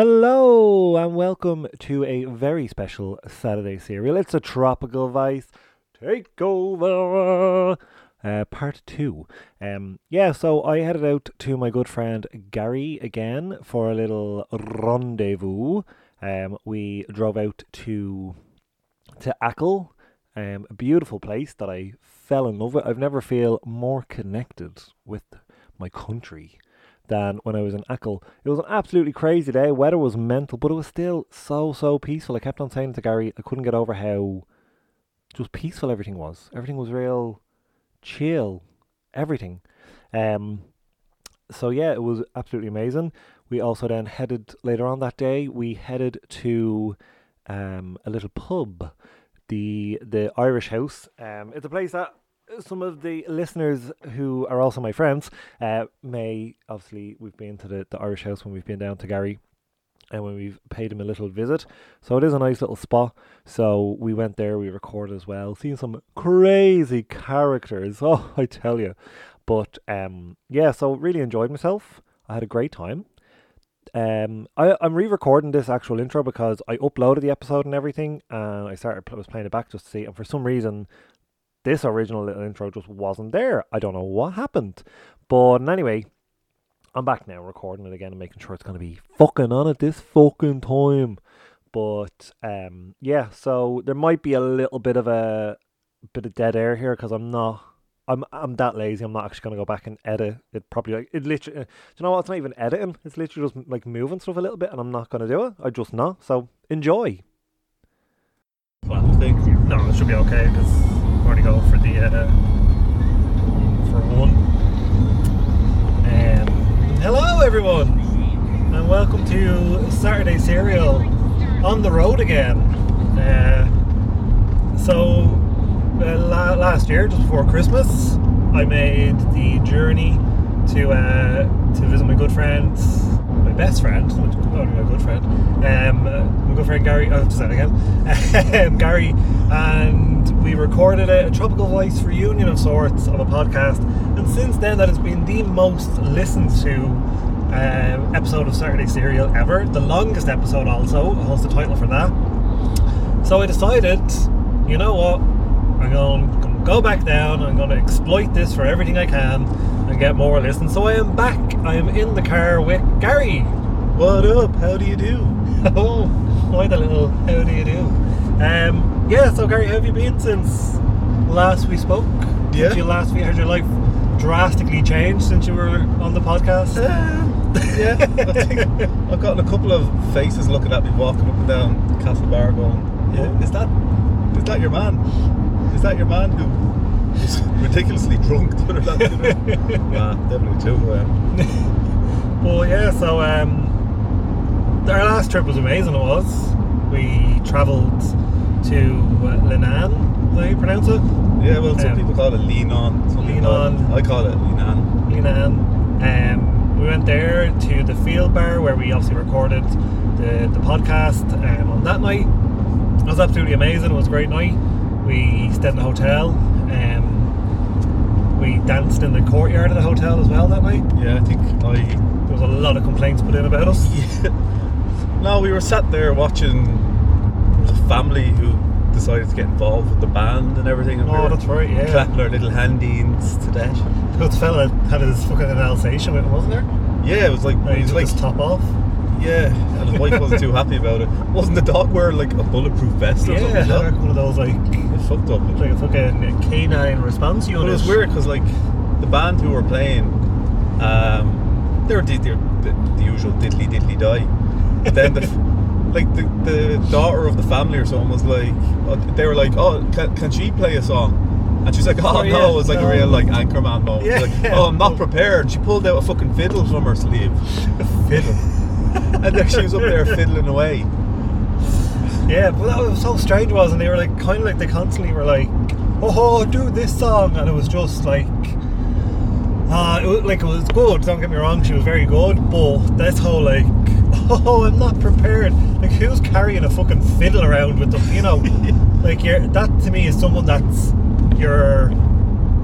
Hello and welcome to a very special Saturday serial. It's a tropical vice takeover, uh, part two. Um, yeah, so I headed out to my good friend Gary again for a little rendezvous. Um, we drove out to to Achill, um, a beautiful place that I fell in love with. I've never feel more connected with my country than when I was in Achill. It was an absolutely crazy day. Weather was mental, but it was still so so peaceful. I kept on saying to Gary, I couldn't get over how just peaceful everything was. Everything was real chill. Everything. Um. So yeah, it was absolutely amazing. We also then headed later on that day. We headed to um a little pub, the the Irish House. Um, it's a place that some of the listeners who are also my friends uh, may obviously we've been to the, the Irish house when we've been down to Gary and when we've paid him a little visit. So it is a nice little spot. So we went there, we recorded as well, seen some crazy characters. Oh, I tell you. But um, yeah, so really enjoyed myself. I had a great time. Um, I, I'm re-recording this actual intro because I uploaded the episode and everything, and I started I was playing it back just to see. And for some reason, this original little intro just wasn't there. I don't know what happened. But anyway, I'm back now recording it again and making sure it's going to be fucking on at this fucking time. But um, yeah, so there might be a little bit of a bit of dead air here because I'm not. I'm I'm that lazy. I'm not actually to go back and edit it properly. Like it literally, uh, do you know what? It's not even editing. It's literally just like moving stuff a little bit, and I'm not to do it. I just not. So enjoy. Well, no, it should be okay because going to go for the uh, for one. Um, hello, everyone, and welcome to Saturday Serial on the road again. Uh, so, uh, la- last year, just before Christmas, I made the journey to uh, to visit my good friend, my best friend, not my good friend, um, my good friend Gary. Oh, just that again, um, Gary, and we recorded a, a tropical voice reunion of sorts of a podcast. And since then, that has been the most listened to um, episode of Saturday Serial ever. The longest episode, also holds the title for that. So I decided, you know what, I'm going go back down. I'm going to exploit this for everything I can and get more listens. So I am back. I am in the car with Gary. What up? How do you do? Oh, quite a little how do you do? Um, yeah, so Gary, how have you been since last we spoke? Yeah. Since you last we had your life drastically changed since you were on the podcast? yeah, I I've gotten a couple of faces looking at me walking up and down Castlebar going, yeah, is that is that your man? Is that your man who was ridiculously drunk the other night? nah, definitely too. Um, Well, yeah, so um, our last trip was amazing, it was. We travelled to uh, Leenane, how you pronounce it? yeah, well, some Um, people call it lean on. Some lean people call it- on. I call it lean on. Leenane. Um, we went there to the field bar where we obviously recorded the, the podcast um, on that night. It was absolutely amazing. It was a great night. We stayed in the hotel. Um, we danced in the courtyard of the hotel as well that night. Yeah, I think I There was a lot of complaints put in about us. Yeah. No, we were sat there watching. There was a family who decided to get involved with the band and everything. And we Oh, were that's right, yeah. Clapping our little handies to that. Good fella had his fucking Alsatian with him, wasn't there? Yeah, it was like, And it he took like his top off. Yeah, and his wife wasn't too happy about it. Wasn't the dog wearing like a bulletproof vest or Yeah, something? as like one of those like It fucked up. like a fucking canine response unit. But it was weird because like the band who were playing, um, they were the, they were the, the usual diddly diddly die. But then the like the, the daughter of the family or something was like, uh, they were like, oh, can, can she play a song? And she's like, oh, Oh, yeah, no, it was like no. a real like anchorman moment. Yeah. Like, oh, I'm not prepared. She pulled out a fucking fiddle from her sleeve, a fiddle. And then she was up there fiddling away. Yeah, but that was so strange, wasn't it? They were like kind of like they constantly were like, "Oh, do this song," and it was just like, uh, it was like it was good. Don't get me wrong, she was very good, but this whole like, "Oh, I'm not prepared." Like, who's carrying a fucking fiddle around with them? You know, like you're that to me is someone that's your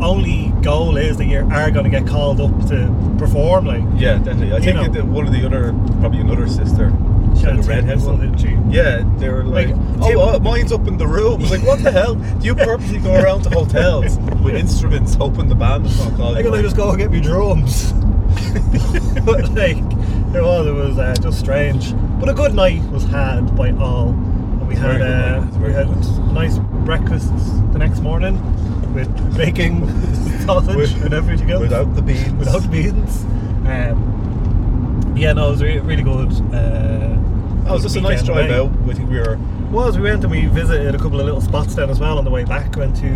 only goal is that you are going to get called up to perform. Like, Yeah, definitely. I think know. that one of the other, probably another sister, She had Like a redhead one? didn't she? Yeah, they were like, Like, oh, Tim- uh, mine's up in the room. I was like, what the hell? Do you purposely go around to hotels with instruments hoping the band is not calling? I gotta just go and get me drums. but like, it was, it was uh, just strange. But a good night was had by all. And we had, Very good night, uh, we had nice breakfasts the next morning with bacon, sausage, With- and everything else. without the beans. Without beans. Um, yeah, no, it was re- really good. Uh, Oh, it was just a nice drive away. out. I think we were was we went and we visited a couple of little spots then as well on the way back. Went to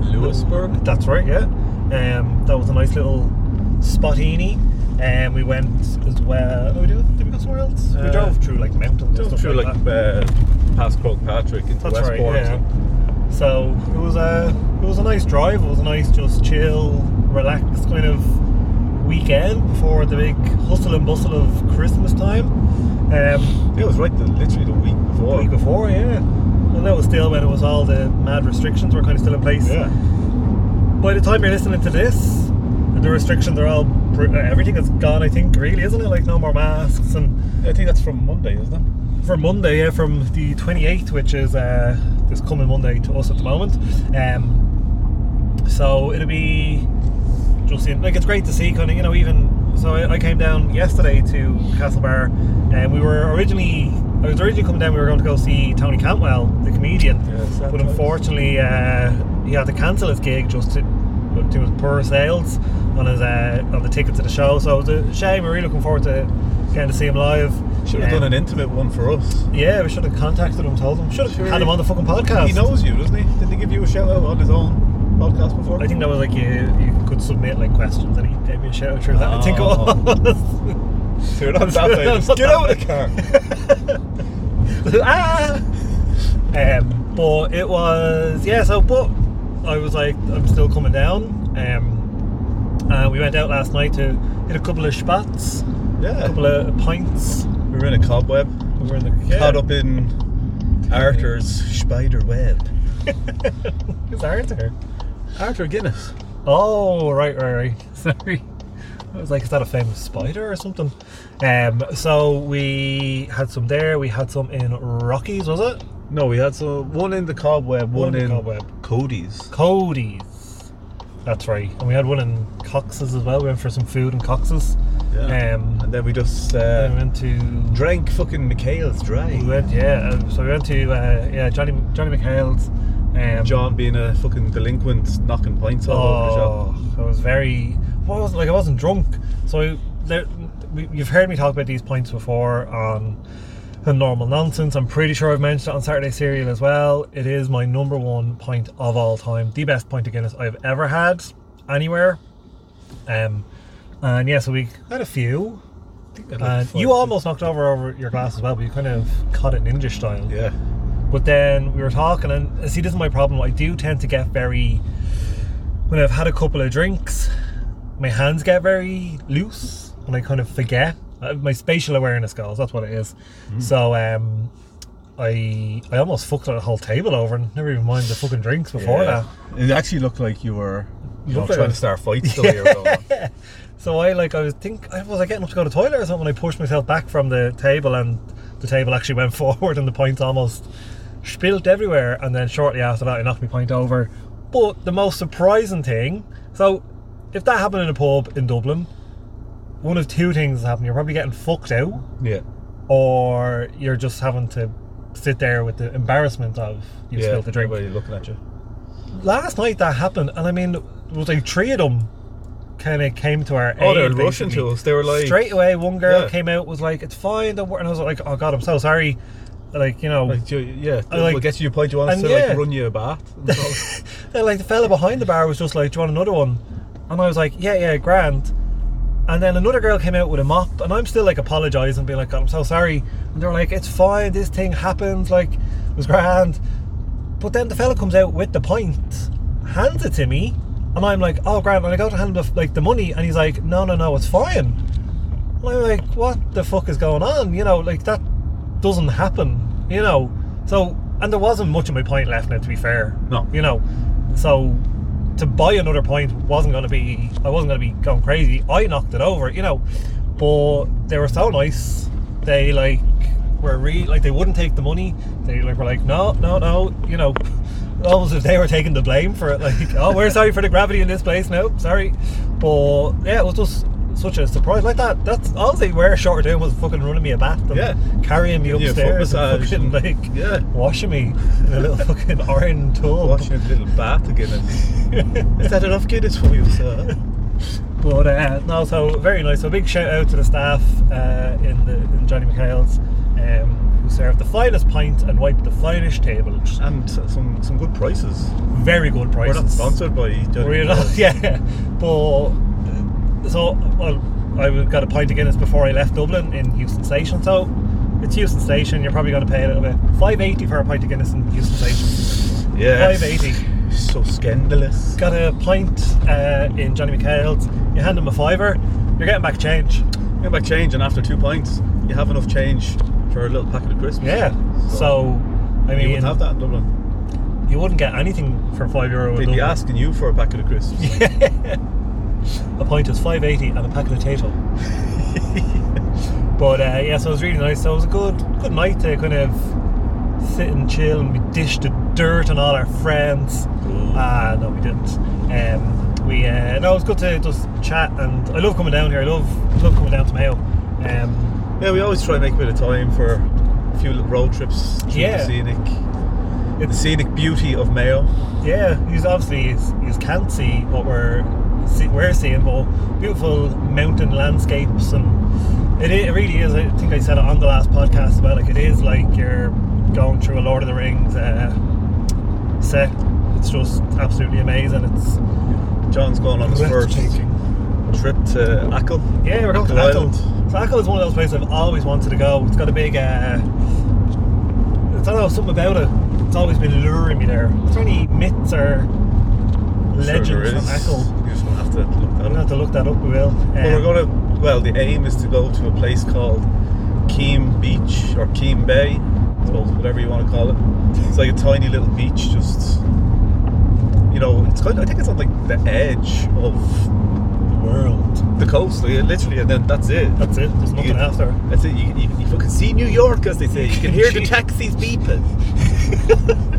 Louisburgh. That's right, yeah. Um, that was a nice little spotini. And we went as well. Oh, we did, did we go somewhere else? we Uh, drove through like mountains drove through like, like uh, past Croagh Patrick into That's right, Westport. yeah. So it was a it was a nice drive. It was a nice, just chill, relaxed kind of weekend before the big hustle and bustle of Christmas time. Um, it was right the, literally the week the before. week before, yeah. And that was still when it was all the mad restrictions were kind of still in place. Yeah. By the time you're listening to this, the restrictions are all everything is gone. I think really, isn't it? Like no more masks and I think that's from Monday, isn't it? for Monday, yeah, from the 28th, which is uh, this coming Monday to us at the moment. Um, so it'll be just in, like it's great to see kind of you know even so I, I came down yesterday to Castlebar and we were originally I was originally coming down we were going to go see Tony Cantwell the comedian Yeah, but unfortunately uh, he had to cancel his gig just to to his poor sales on his uh, on the tickets to the show so it was a shame we're really looking forward to getting to see him live Should have Um, done an intimate one for us. yeah, we should have contacted him, told him. Should have Sure. had him on the fucking podcast. He knows you, doesn't he? Didn't he give you a shout out on his own podcast before? I think that was like you, you could submit like questions and he gave me a shout out through that. I think it Oh. was. So you're not that famous. Not Get out of the car. ah! Um, but it was yeah. So, but I was like, I'm still coming down. Um, and we went out last night to hit a couple of spots, yeah a Yeah. couple of pints. We were in a cobweb, We were in the caught up in Arthur's spider web. Who's Arthur? Arthur Guinness. Oh, right, right, right. Sorry. I was like, is that a famous spider or something? Um, so we had some there. We had some in Rockies, was it? No, we had some one in the cobweb, one, One in in the cobweb. Cody's. Cody's. That's right. And we had one in Cox's as well. We went for some food in Cox's. Yeah. Um, and then we just then we uh, went to. drank fucking McHale's dry. We went, yeah. uh, So we went to, uh, yeah, Johnny Johnny McHale's. Um, John being a fucking delinquent, knocking pints all over the shop. Oh, I was very. Well, I wasn't like I wasn't drunk. So there, we, you've heard me talk about these points before on the normal nonsense. I'm pretty sure I've mentioned it on Saturday Serial as well. It is my number one point of all time, the best pint of Guinness I've ever had anywhere. Um, and yeah, so we had a few. And you almost knocked over over your glass as well, but you kind of caught it ninja style. Yeah. But then we were talking, and see, this is my problem. I do tend to get very, when I've had a couple of drinks, my hands get very loose, and I kind of forget. My spatial awareness goes. That's what it is. So, um, I I almost fucked the whole table over, and never even mind the fucking drinks before Yeah. that. It actually looked like you were you know, like trying to start fights the way you were going. So I like I was think I was I getting up to go to the toilet or something. I pushed myself back from the table, and the table actually went forward, and the points almost spilt everywhere. And then shortly after that, I knocked my pint over. But the most surprising thing, so if that happened in a pub in Dublin, one of two things happen: you're probably getting fucked out, Yeah. or you're just having to sit there with the embarrassment of you yeah. spilled the drink. Everybody looking at you. Last night that happened, and I mean, it was like three of them kind of came to our Oh, they aid, were rushing to us. They were like, straight away one girl Yeah. came out was like it's fine don't worry and I was like oh god I'm so sorry like you know like yeah, I like- we'll get you a pint. You want to yeah. like run you a bath? And like the fella behind the bar was just like do you want another one and I was like yeah yeah grand and then another girl came out with a mop and I'm still like apologising and being like God, I'm so sorry and they're like it's fine this thing happens like it was grand but then the fella comes out with the pint hands it to me and I'm like oh grand and I go to hand him the, like the money and he's like no no no it's fine And I'm like, what the fuck is going on? You know, like that doesn't happen. You know, so and there wasn't much of my point left now. To be fair, No. You know, so to buy another point wasn't going to be. I wasn't going to be going crazy. I knocked it over. You know, but they were so nice. They like were really like they wouldn't take the money. They like were like, no, no, no, you know, almost if they were taking the blame for it. Like, oh, we're sorry for the gravity in this place. No, sorry, but yeah, it was just such a surprise like that. That's all they were short of doing was fucking running me a bath and Yeah. carrying me upstairs and fucking like yeah. washing me in a little fucking iron tub. Washing a little bath again. Is that enough Guinness for you, sir? But uh, no, so very nice. So big shout out to the staff uh, in the in Johnny McHale's um, who served the finest pint and wiped the finest table. And some some good prices. Very good prices. We're not sponsored by Johnny We're not, yeah. But so well, I got a pint of Guinness before I left Dublin in Heuston Station. So it's Heuston Station. You're probably going to pay a little bit. Five eighty for a pint of Guinness in Heuston Station. Yeah. Five eighty. So scandalous. Got a pint uh, in Johnny McHale's. You hand him a fiver. You're getting back change. Get back change, and after two pints, you have enough change for a little packet of crisps. Yeah. So, I mean, you wouldn't have that in Dublin. you wouldn't get anything for five euro. They'd be asking you for a packet of crisps. A pint is five eighty and a packet of Tayto. but uh, yeah, so it was really nice. So it was a good good night to kind of sit and chill, and we dished the dirt on all our friends. Ah, no, we didn't. Um, we uh, no, it was good to just chat, and I love coming down here. I love love coming down to Mayo. Um, Yeah, we always try and make a bit of time for a few little road trips Yeah. the scenic, the scenic beauty of Mayo. Yeah, he's obviously he's, he's can't see what we're we're seeing, but beautiful mountain landscapes, and it, it really is. I think I said it on the last podcast about like it is like you're going through a Lord of the Rings uh, set. It's just absolutely amazing. It's John's going on his first trip to Achill. Yeah, we're going to. Island. So Achill is one of those places I've always wanted to go. It's got a big, uh, I don't know, something about it. It's always been luring me there. Is there any myths or legends Sure from is. Have to look that I'm gonna have to look that up. We will. Well, we're Um, going to. Well, the aim is to go to a place called Keem Beach or Keem Bay, I suppose, whatever you want to call it. It's like a tiny little beach, just you know. It's kind. Of, I think it's on like the edge of the world. the coast, like, literally, and then that's it. That's it. There's nothing You- after. That's it. You, can you, you fucking see New York, as they say. You can hear the taxis beeping.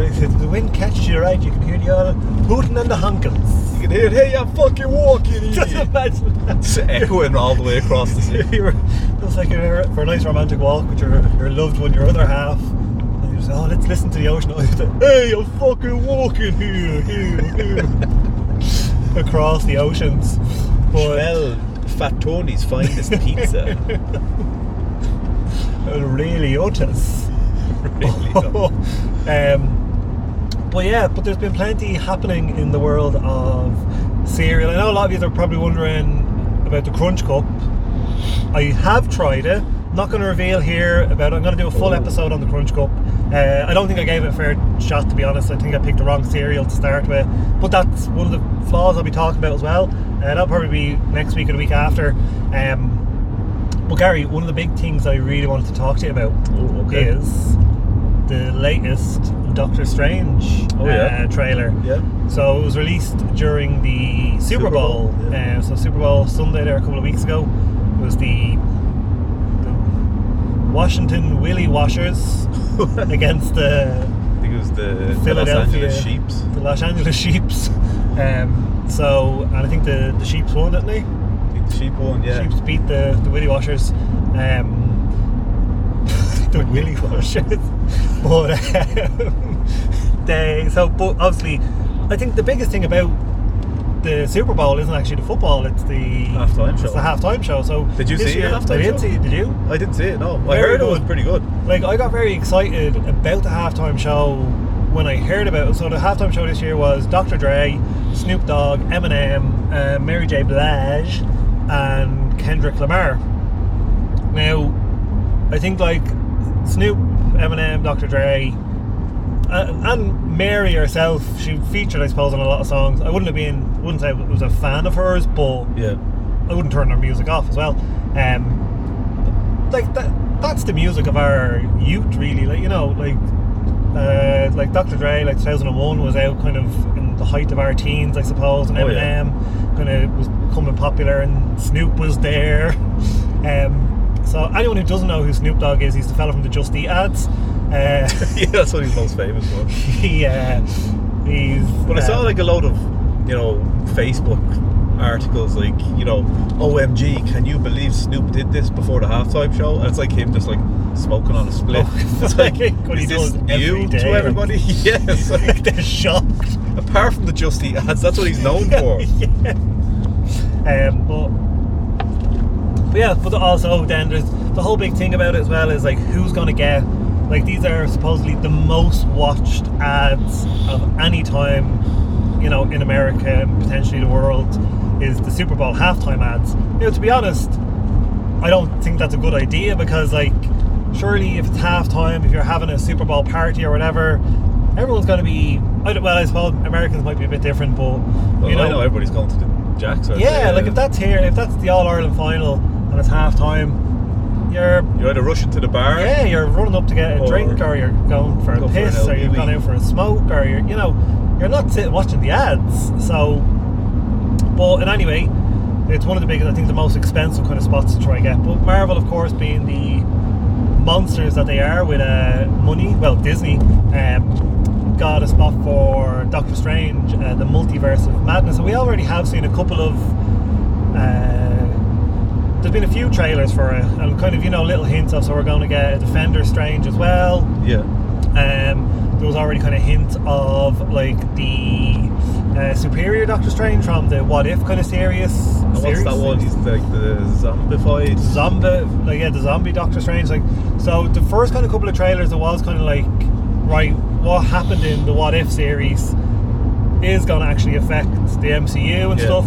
If the wind catches you right, you can hear the old hooting and the honkins. You can hear, hey, I'm fucking walking Just here. imagine. It's echoing all the way across the city. you were just like you're for a nice romantic walk with your, your loved one, your other half. And you just oh, let's listen to the ocean. noise. hey, I'm fucking walking here, here, here, across the oceans. But Well, Fat Tony's finest pizza. really otis. really don't. um, but yeah, but there's been plenty happening in the world of cereal. I know a lot of you are probably wondering about the Crunch Cup. I have tried it. Not going to reveal here about. I'm going to do a full episode on the Crunch Cup. Uh, I don't think I gave it a fair shot to be honest. I think I picked the wrong cereal to start with. But that's one of the flaws I'll be talking about as well. Uh, that'll probably be next week or the week after. Um, but Gary, one of the big things I really wanted to talk to you about Oh, okay. is the latest Doctor Strange Oh, yeah. uh, trailer. Yeah. So it was released during the Super, Super Bowl. Bowl, yeah. Uh, so Super Bowl Sunday there a couple of weeks ago was the, the Washington Willie Washers against the I think it was the, the Los Philadelphia Angeles Sheeps. the Los Angeles Sheeps. Um, so and I think the the Sheeps won, didn't they? The Sheep one, yeah. Sheeps beat the, the Willy Washers. Um, the Willy Washers. But um, they, so, but obviously, I think the biggest thing about the Super Bowl isn't actually the football, it's the Halftime show. it's the halftime show. So, Did you see halftime I did show? see it, did you? I didn't see it, no. I Very heard it was pretty good. Like, I got very excited about the halftime show when I heard about it. So, the halftime show this year was Dr. Dre, Snoop Dogg, Eminem, uh, Mary J. Blige, and Kendrick Lamar. Now, I think like Snoop, Eminem, Dr. Dre, uh, and Mary herself, she featured, I suppose, on a lot of songs. I wouldn't have been, wouldn't say I was a fan of hers, but Yeah. I wouldn't turn her music off as well. Um, like that, that's the music of our youth, really. Like you know, like uh, like Dr. Dre, like 2001 was out kind of in the height of our teens, I suppose, and Oh, yeah. Eminem kind of was becoming popular, and Snoop was there. Um, So anyone who doesn't know who Snoop Dogg is, he's the fella from the Just Eat ads. Uh, yeah, that's what he's most famous for. he, uh, he's. But I saw um, like a load of, you know, Facebook articles like, you know, OMG, can you believe Snoop did this before the halftime show? And it's like him just like smoking on a split. Oh, it's like, what he does new day, to like- everybody? yes. Like, they're shocked. apart from the Just Eat ads, that's what he's known for. yeah. Um, but, but yeah, but also then there's the whole big thing about it as well is like who's gonna get like these are supposedly the most watched ads of any time, you know, in America and potentially the world is the Super Bowl halftime ads. You know, to be honest, I don't think that's a good idea because like surely if it's halftime, if you're having a Super Bowl party or whatever, everyone's gonna be I well, I suppose Americans might be a bit different, but Well, you know, I know everybody's going to the Jacks. yeah, like uh, if that's here, if that's the All Ireland final and it's half time, you're You're either rushing to the bar. yeah, you're running up to get a Or drink, or you're going for go a for piss, or you've gone out for a smoke, or you're you know you're not sitting watching the ads. So, but in anyway, it's one of the biggest, I think, the most expensive kind of spots to try and get. But Marvel, of course, being the monsters that they are with uh, money, well, Disney. Um, got a spot for Doctor Strange, uh, the multiverse of madness. And we already have seen a couple of. Uh, there's been a few trailers for it, and kind of you know little hints of. So we're going to get a Defender Strange as well. Yeah. Um, there was already kind of hint of like the uh, superior Doctor Strange from the What If kind of series. And what's that one? He's like the zombified. zombie like yeah the zombie doctor strange like so the first kind of couple of trailers there was kind of like right what happened in the what if series is going to actually affect the mcu and Yeah. stuff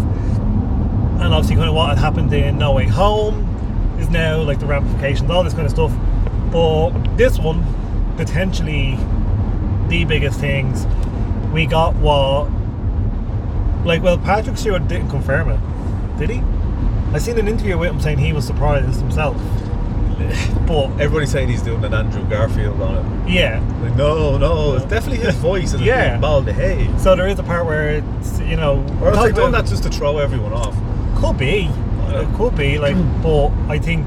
and obviously kind of what had happened in no way home is now like the ramifications all this kind of stuff but this one potentially the biggest things we got what like well patrick stewart didn't confirm it did he I seen an interview with him saying he was surprised himself. But Everybody's saying he's doing an Andrew Garfield on it. yeah, Like, no, no, it's definitely his voice and Yeah. bald hey. so there is a part where it's you know Or they done about- that just to throw everyone off. Could be, it could be like, but I think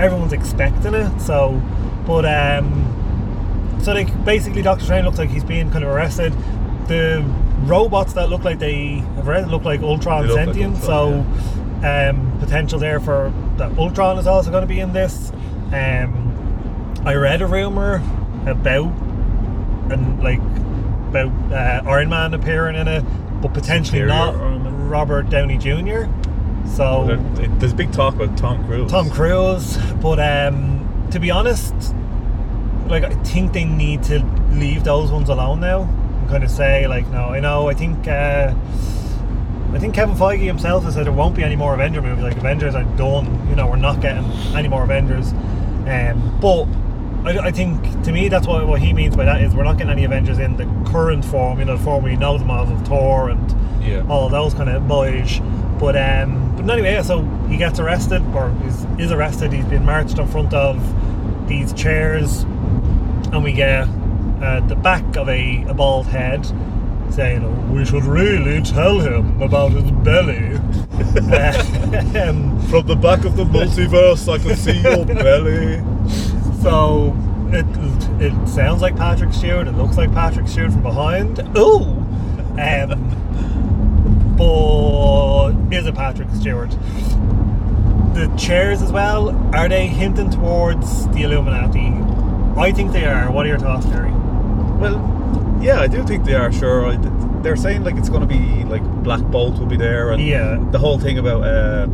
everyone's expecting it. So, but um, so like basically, Doctor Strange looks like he's being kind of arrested. The robots that look like they have read look like Ultron look like sentient. Ultron, so, um, potential there for that Ultron is also going to be in this. Um, I read a rumor about and like about uh, Iron Man appearing in it, but potentially not. Robert Downey Jr. So There- There's big talk about Tom Cruise. Tom Cruise, but um, to be honest, like I think they need to leave those ones alone now I'm kind of say like, no, I know, I think. Uh, I think Kevin Feige himself has said there won't be any more Avenger movies. Like Avengers are done. You know, we're not getting any more Avengers. Um, but I, I think to me that's what what he means by that is we're not getting any Avengers in the current form. You know, the form we know them of, of Thor and Yeah. all those kind of boys. But um, but anyway, yeah, so he gets arrested or is, is arrested. He's been marched in front of these chairs, and we get uh, the back of a, a bald head saying, oh, "We should really tell him about his belly." um, From the back of the multiverse, I can see your belly. so it it sounds like Patrick Stewart. It looks like Patrick Stewart from behind. Ooh, um, but is it Patrick Stewart? The chairs as well. Are they hinting towards the Illuminati? I think they are. What are your thoughts, Gary? Well, yeah, I do think they are sure. They're saying like it's going to be like Black Bolt will be there, and Yeah. the whole thing about uh,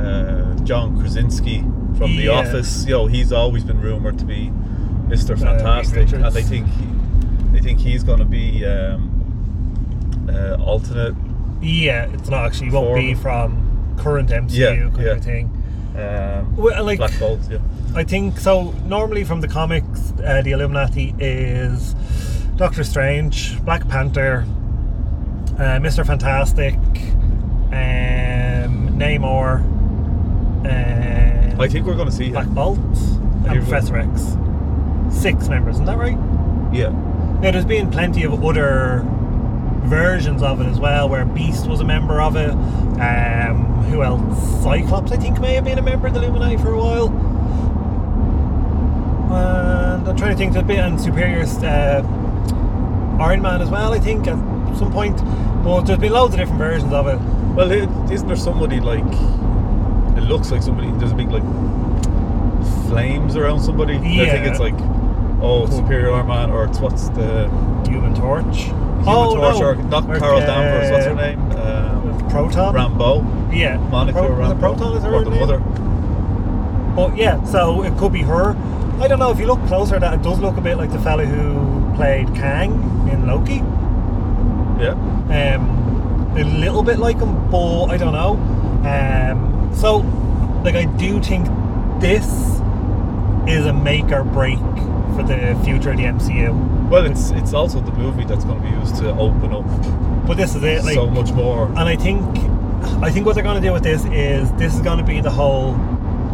uh, John Krasinski from The Office. You know, he's always been rumored to be Mister Fantastic, Richards. and they think he, they think he's going to be um, uh, alternate. Yeah, it's not actually won't Form. be from current MCU Yeah, kind yeah. of thing. Um, Well, like Black Bolt, yeah. I think so. Normally, from the comics, uh, the Illuminati is Doctor Strange, Black Panther, uh, Mister Fantastic, um, Namor, I think we're going to see Black him. Bolt, and Here Professor X. Six members, isn't that right? Yeah, Now, there's been plenty of other versions of it as well, where Beast was a member of it. Um, who else? Cyclops, I think, may have been a member of the Illuminati for a while. and I'm trying to think there's been and Superior's uh, Iron Man as well. I think at some point, but there's been loads of different versions of it. Well, is isn't there somebody like? It looks like somebody. There's a big like flames around somebody. I think it's like, oh, Superior Iron Man, or it's what's the Human Torch. Human oh Torch, no, not Carol Danvers. What's her name? Um, Photon. Rambeau. Yeah. Monica Pro- Rambeau. Photon is her or the name? mother. But yeah, so it could be her. I don't know if you look closer, that it does look a bit like the fella who played Kang in Loki. Yeah. Um, a little bit like him, but I don't know. Um, so, like, I do think this is a make or break for the future of the MCU. Well, it's it's also the movie that's going to be used to open up But this is it. Like, so much more. And I think, I think what they're going to do with this is this is going to be the whole.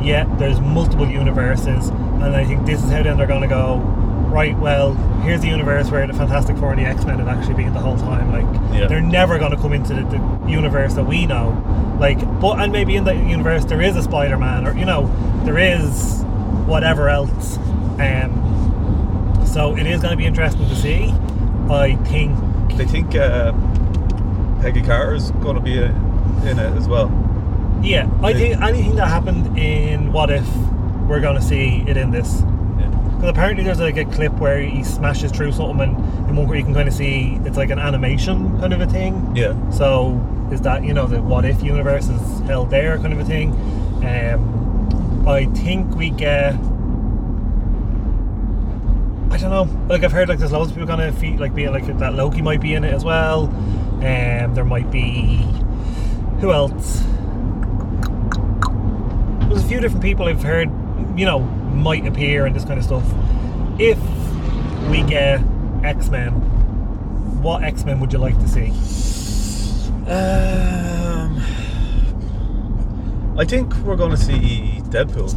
Yeah, there's multiple universes, and I think this is how then they're going to go. Right, well, here's the universe where the Fantastic Four and the X Men have actually been the whole time. Like, Yeah. they're never going to come into the, the universe that we know. Like, but and maybe in that universe there is a Spider Man, or you know, there is whatever else. Um, so it is going to be interesting to see. I think They think uh, Peggy Carter is going to be uh in it as well. Yeah, I They- think anything that happened in What If, we're going to see it in this. Yeah. Because apparently there's like a clip where he smashes through something, and in one where you can kind of see it's like an animation kind of a thing. Yeah. So is that you know the What If universe is held there kind of a thing? Um, I think we get. I don't know. Like I've heard, like there's loads of people gonna feel like being like that Loki might be in it as well. Um, there might be who else? There's a few different people I've heard, you know, might appear and this kind of stuff. If we get X Men, what X Men would you like to see? Um, I think we're going to see Deadpool.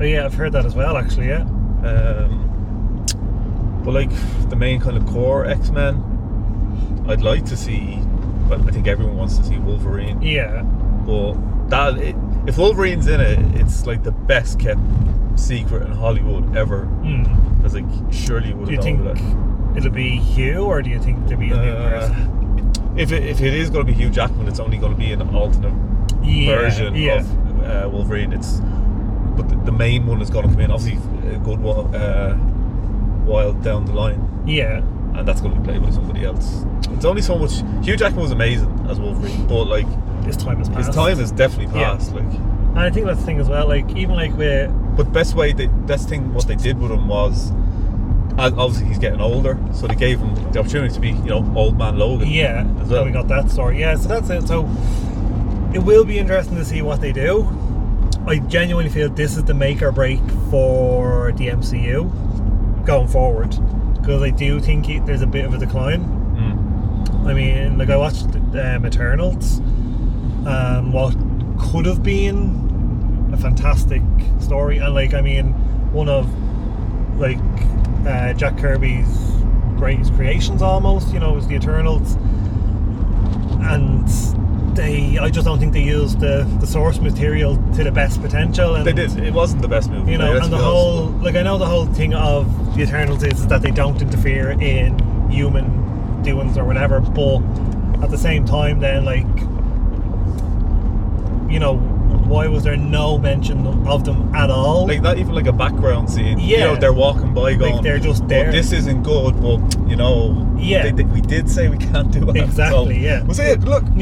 Oh yeah, I've heard that as well. Actually, yeah. Um, but like the main kind of core X Men, I'd like to see. But I think everyone wants to see Wolverine. Yeah. But that it, if Wolverine's in it, it's like the best kept secret in Hollywood ever. Hmm. Because like surely would Do you have think known that. it'll be Hugh, or do you think there'll be a new Uh, person? if it, if it is going to be Hugh Jackman, it's only going to be an alternate Yeah, version yeah. of uh, Wolverine. It's but the, the main one is going to come in obviously a good one. uh, while down the line, Yeah. and that's going to be played by somebody else. It's only so much. Hugh Jackman was amazing as Wolverine, but like His time has passed. his time is definitely Yeah. passed. Like, And I think that's the thing as well. Like even like with but best way they best thing what they did with him was. as- Obviously, he's getting older, so they gave him the opportunity to be, you know, old man Logan. Yeah, as well. we got that story. Yeah, so that's it. So it will be interesting to see what they do. I genuinely feel this is the make or break for the MCU going forward because I do think it, there's a bit of a decline. Mm. I mean, like I watched um, Eternals, and what could have been a fantastic story, and like I mean, one of like uh, Jack Kirby's greatest creations, almost. You know, was the Eternals, and they. I just don't think they used the the source material to the best potential. And They did. It wasn't the best movie. you know, and the whole like I know the whole thing of the Eternals is, that they don't interfere in human doings or whatever, but at the same time, then like you know, why was there no mention of them at all? like not even like a background scene. you Yeah. know, they're walking by going. they're just "Oh, there." this isn't good, but you know, Yeah. they, did- we did say we can't do it. Exactly, So, yeah. We'll see it. Look,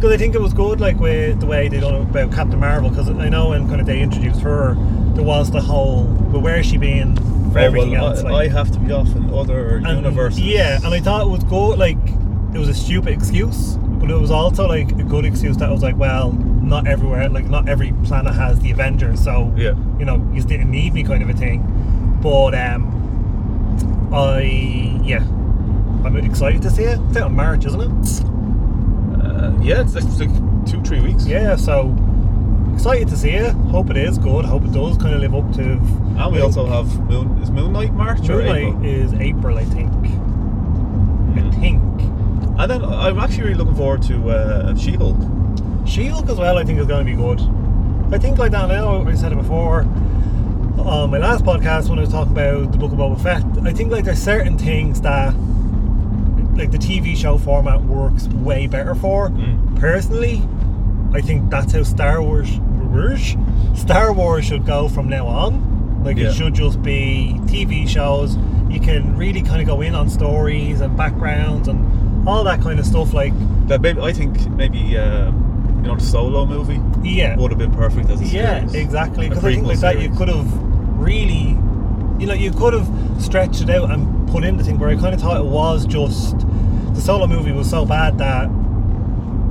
Because I think it was good, like with the way they done it about Captain Marvel. Because I know when kind of they introduced her, there was the whole, well, where is she being for oh, everything well, else? I, like, I have to be off in other And, universes. Yeah, and I thought it was good. Like it was a stupid excuse, but it was also like a good excuse that was like, well, not everywhere, like not every planet has the Avengers, so Yeah. you know, you didn't need me, kind of a thing. But um, I yeah, I'm excited to see it. It's out in March, isn't it? Uh, yeah, it's like, it's like two, three weeks. Yeah, so excited to see it. Hope it is good. Hope it does kind of live up to. And we also have Moon. Is Moon Knight March or Moon Knight April? is April, I think. I Mhm. think. And then I'm actually really looking forward to uh, She-Hulk. She-Hulk as well, I think is going to be good. I think like that. I know I said it before. on my last podcast when I was talking about the book of Boba Fett, I think like there's certain things that like the TV show format works way better for. Mm. Personally, I think that's how Star Wars Star Wars should go from now on. Like Yeah. it should just be TV shows. You can really kind of go in on stories and backgrounds and all that kind of stuff. Like That maybe I think maybe uh, you know the solo movie yeah, would have been perfect as a Yeah, exactly. Because I think like that you could have really, you know, you could have stretched it out and put in the thing where I kind of thought it was just the solo movie was so bad that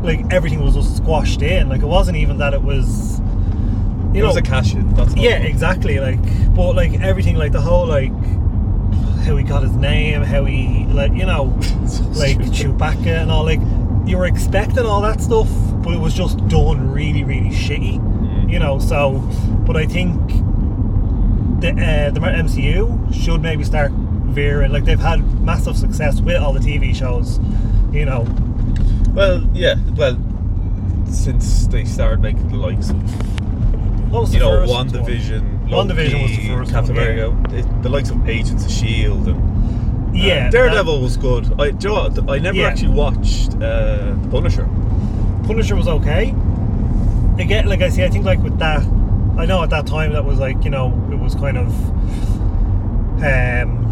like everything was just squashed in. Like it wasn't even that it was, you it know, was a cash in. That's all. yeah, exactly. Like, but like everything, like the whole like how he got his name, how he like you know So like stupid. Chewbacca and all. Like you were expecting all that stuff, but it was just done really, really shitty. Mm. You know. So, but I think the uh, the MCU should maybe start veering. Like they've had massive success with all the TV shows. You know. Well, yeah. Well, since they started making the likes of What was you know One one? Division, WandaVision was the first Captain one, yeah. America, it, the likes of Agents of Shield and uh, Yeah. Daredevil was good. I, do you know? I never Yeah. actually watched uh, the Punisher. Punisher was okay. Again, like I say, I think like with that, I know at that time that was like you know was kind of um,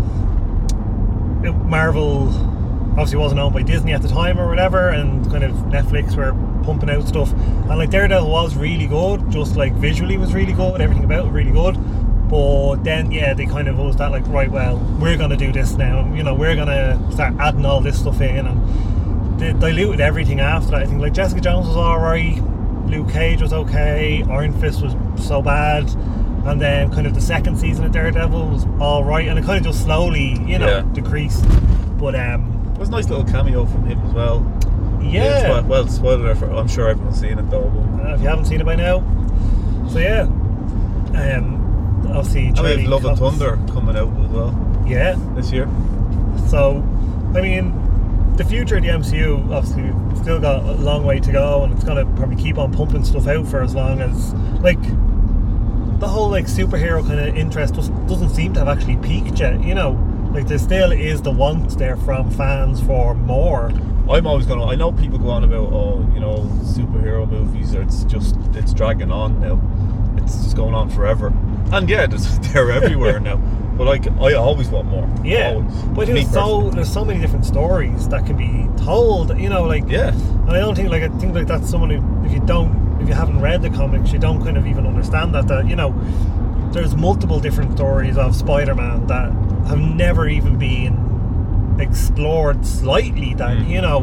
Marvel obviously wasn't owned by Disney at the time or whatever, and kind of Netflix were pumping out stuff. And like Daredevil was really good, just like visually was really good, everything about it really good. But then, yeah, they kind of was that like, right, well, we're gonna do this now. You know, we're gonna start adding all this stuff in, and they diluted everything after that. I think like Jessica Jones was alright, Luke Cage was okay, Iron Fist was so bad, and then kind of the second season of Daredevil was alright, and it kind of just slowly, you know, Yeah. decreased. But um, It was a nice little cameo from him as well. yeah, It's- well, spoiler for I'm sure everyone's seen it though. But Uh, if you haven't seen it by now. So yeah, um, obviously and we Charlie have Love and Thunder coming out as well Yeah, this year. so I mean, the future of the MCU obviously still got a long way to go, and it's gonna probably keep on pumping stuff out for as long as like the whole like superhero kind of interest just doesn't seem to have actually peaked yet. You know, like there still is the want there from fans for more. I'm always gonna. I know people go on about oh, you know, superhero movies. Or it's just it's dragging on now. It's just going on forever. And yeah, there's, they're everywhere now. But like, I always want more. Yeah, Always. but there's so there's so many different stories that can be told. You know, like Yeah. And I don't think like I think like that's someone who if you don't if you haven't read the comics you don't kind of even understand that that you know there's multiple different stories of Spider-Man that have never even been explored slightly that Mm. you know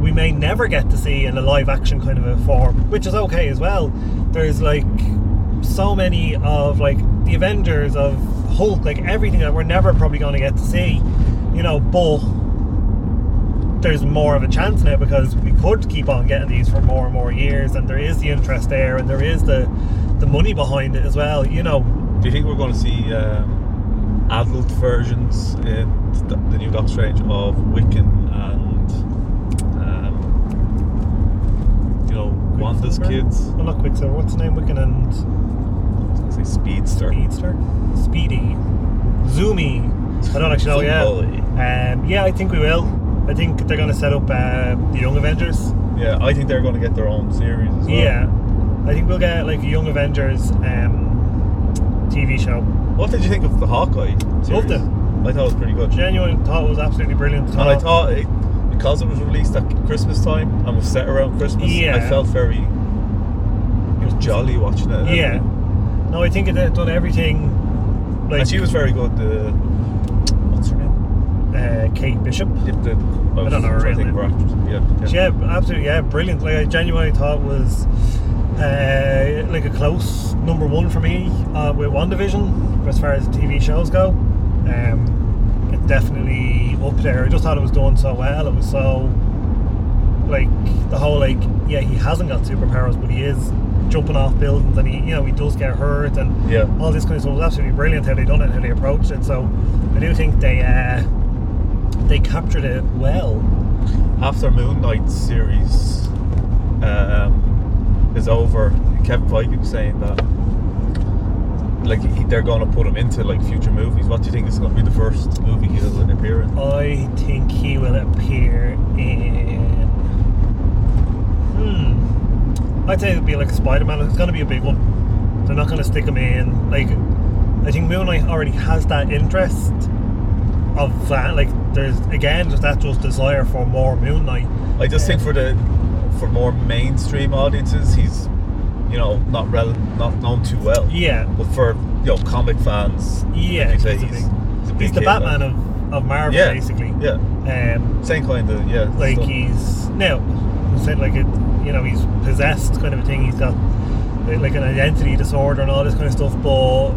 we may never get to see in a live action kind of a form which is okay as well there's like so many of like the Avengers of Hulk like everything that we're never probably going to get to see you know but there's more of a chance now because we could keep on getting these for more and more years, and there is the interest there, and there is the the money behind it as well. You know, Do you think we're going to see um, adult versions in the, the new Doctor Strange of Wiccan and um, you know Wanda's kids? Well, not Quicksilver. What's the name? Wiccan and I was say Speedster. Speedster, Speedy, Zoomy. I don't actually know. Yeah, um, yeah, I think we will. I think they're going to set up uh, the Young Avengers. Yeah, I think they're going to get their own series as well. Yeah, I think we'll get like a Young Avengers um, TV show. What did you think of the Hawkeye? Series? Loved it. I thought it was pretty good. Genuine thought it was absolutely brilliant. And I thought it, because it was released at Christmas time and was set around Christmas, Yeah. I felt very it was jolly watching it. Yeah. No, I think it had done everything. Like and she was very good. The what's her name? Uh, Kate Bishop. The, the, I, don't know her real name. actors. Yeah, yeah. Yeah, absolutely. Yeah, brilliant. Like I genuinely thought was uh, like a close number one for me uh, with WandaVision as far as TV shows go. Um, it's definitely up there. I just thought it was doing so well. It was so like the whole like yeah he hasn't got superpowers but he is jumping off buildings and he you know he does get hurt and Yeah. all this kind of stuff was absolutely brilliant how they done it how they approached it so I do think they uh, they captured it well After Moon Knight series um, is over, Kevin Feige was saying that like he, they're going to put him into like future movies? What do you think is going to be the first movie he'll appear in? I think he will appear in. Hmm. I'd say it'll be like Spider Man. It's going to be a big one. They're not going to stick him in. Like, I think Moon Knight already has that interest of that. Like, there's again just that just desire for more Moon Knight. I just think for the for more mainstream audiences, he's you know not rel- not known too well. Yeah, But for you know comic fans, yeah. like say, he's, he's, he's, a big he's the Batman of, of Marvel, Yeah, basically. Yeah, Um, same kind of yeah. like stuff. he's now said like it you know he's possessed kind of a thing he's got like an identity disorder and all this kind of stuff but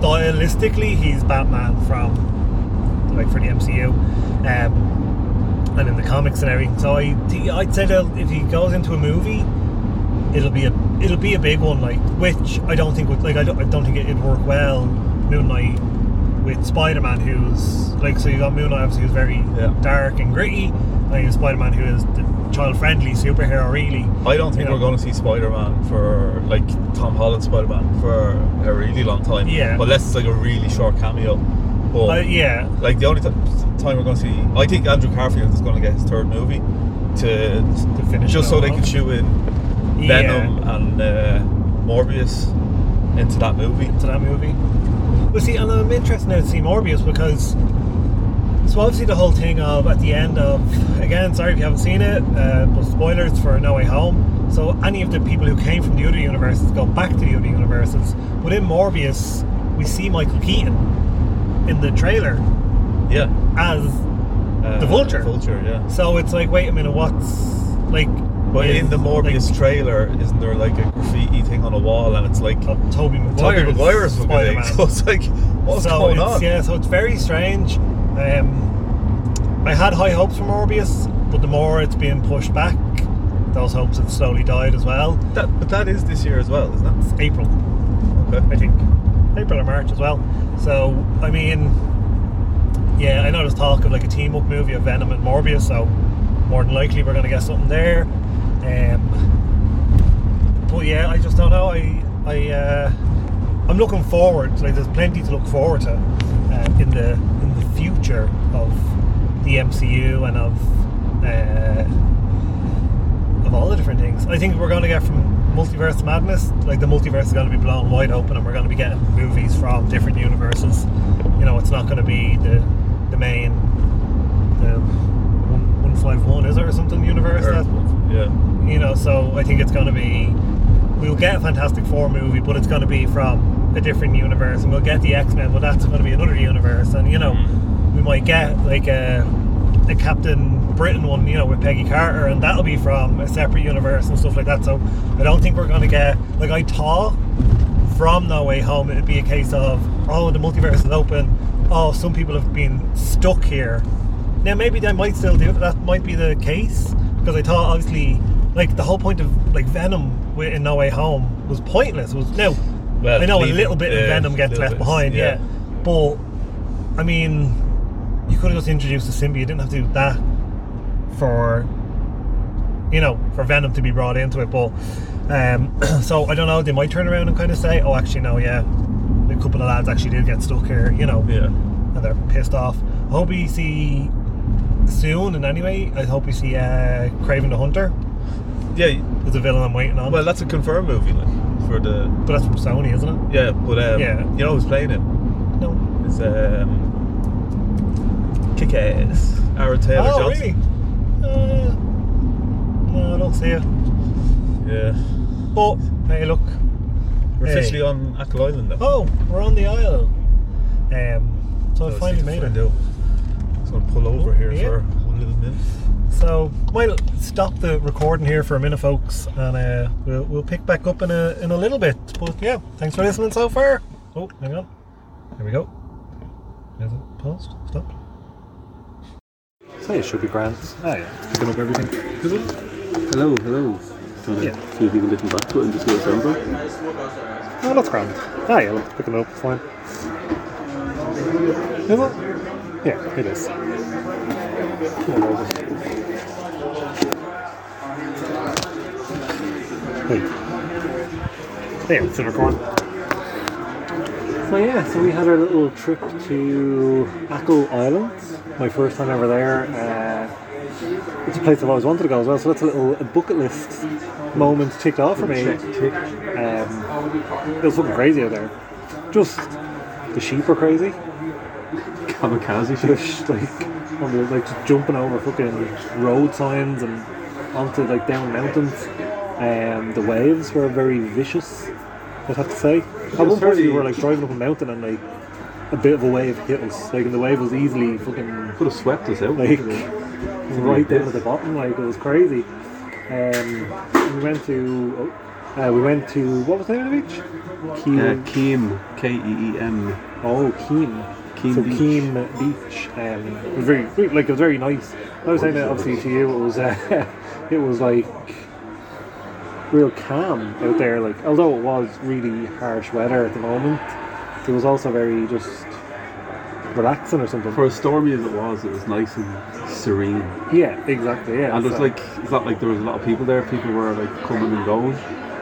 stylistically he's batman from like for the mcu um, and in the comics and everything so I, I'd say that if he goes into a movie it'll be a it'll be a big one like which i don't think would like i don't, I don't think it'd work well moon knight with spider-man who's like so you got moon knight obviously who's very Yeah. dark and gritty and you spider-man who is the child-friendly superhero really I don't think you we're going to see Spider-Man for like Tom Holland Spider-Man for a really long time. Yeah. unless it's like a really short cameo. But uh, yeah like the only t- time we're going to see, I think Andrew Garfield is going to get his third movie to to finish just so they can shoot in Venom and uh, Morbius into that movie. Into that movie. Well, see, and I'm interested now to see Morbius because so obviously the whole thing of at the end of again, sorry if you haven't seen it, uh, but spoilers for No Way Home. So any of the people who came from the other universes go back to the other universes. But in Morbius, we see Michael Keaton in the trailer Yeah, as uh, The Vulture. Vulture, yeah. so it's like, wait a minute, what's like? But is, in the Morbius like, trailer, isn't there like a graffiti thing on a wall, and it's like uh, Toby Tobey Maguire's Spider-Man. So it's like, what's so going on? Yeah, so it's very strange. Um, I had high hopes for Morbius, but the more it's being pushed back, those hopes have slowly died as well. That, but that is this year as well, isn't it? It's April, Okay. I think. April or March as well. So, I mean, yeah, I know there's talk of like a team up movie of Venom and Morbius, so more than likely we're going to get something there. Um, but yeah, I just don't know. I, I, uh, I'm looking forward. Like, there's plenty to look forward to uh, in the in the future of the MCU and of uh, of all the different things. I think we're going to get from multiverse madness. Like the multiverse is going to be blown wide open, and we're going to be getting movies from different universes. You know, it's not going to be the the main the one five one is it or something universe Or- yeah. you know. So I think it's going to be we'll get a Fantastic Four movie, but it's going to be from a different universe, and we'll get the X Men, but that's going to be another universe, and you know mm. we might get like a a Captain Britain one, you know, with Peggy Carter, and that'll be from a separate universe and stuff like that. So I don't think we're going to get like I thought from No Way Home. It'd be a case of oh, the multiverse is open. Oh, some people have been stuck here. Now maybe they might still do it. That might be the case because I thought obviously like the whole point of like Venom in No Way Home was pointless. Was no. Well, I know a little bit of Venom gets left bits, behind, yeah. yeah. But I mean, you could have just introduced the symbiote. You didn't have to do that for you know for Venom to be brought into it. But um, so I don't know. They might turn around and kind of say, "Oh, actually, no, yeah, a couple of lads actually did get stuck here," you know, Yeah. and they're pissed off. I hope we see soon. And anyway, I hope we see uh, Kraven the Hunter Yeah. as a villain. I'm waiting on. Well, that's a confirmed movie like, for the. but that's from Sony, isn't it? Yeah, but um, Yeah. you know who's playing him? No. It's um, Kick-Ass. Aaron Taylor oh, Johnson. really? Uh, no, I don't see it. Yeah. But hey, look. We're Hey. officially on Achill Island now. Oh, we're on the isle. Um, so I finally made it. I do. Just gonna pull over here Yeah. for one little minute. So we'll stop the recording here for a minute, folks, and uh, we'll, we'll pick back up in a in a little bit. But yeah, thanks for listening so far. Oh, hang on. There we go. Is it paused? Stop. So it should be grand. Oh yeah, picking up everything. Hello, hello. Do you want to Yeah. see if you can listen back to it and just see what it sounds like? Oh, that's grand. Ah yeah, look, picking up, fine. Is it? Yeah, it is. Hey. Hey, it's in recording. So yeah, so we had our little trip to Achill Islands. My first time ever there. Uh, it's a place I've always wanted to go as well. So that's a little a bucket list moment ticked off for me. Um, it was something crazy out there. Just the sheep were crazy. Kamikaze. Just like on the, like just jumping over fucking road signs and onto like down mountains. Um, the waves were very vicious. I'd have to say. At one point we were like driving up a mountain and like a bit of a wave hit us. Like and the wave was easily fucking Could have swept us out. like right down at the bottom. Like it was crazy. Um, we went to oh, uh, we went to what was the name of the beach? Keem. Uh, Keem, K E E M. Oh, Keem. Keem so Beach. Keem Beach. Um, it was very, very- like it was very nice. I was saying that obviously to you. It was, uh, it was like real calm out there. Like although it was really harsh weather at the moment, it was also very just relaxing or something. For as stormy as it was, it was nice and serene. yeah, exactly. Yeah, And so- like, it's not like there was a lot of people there. People were like coming and going.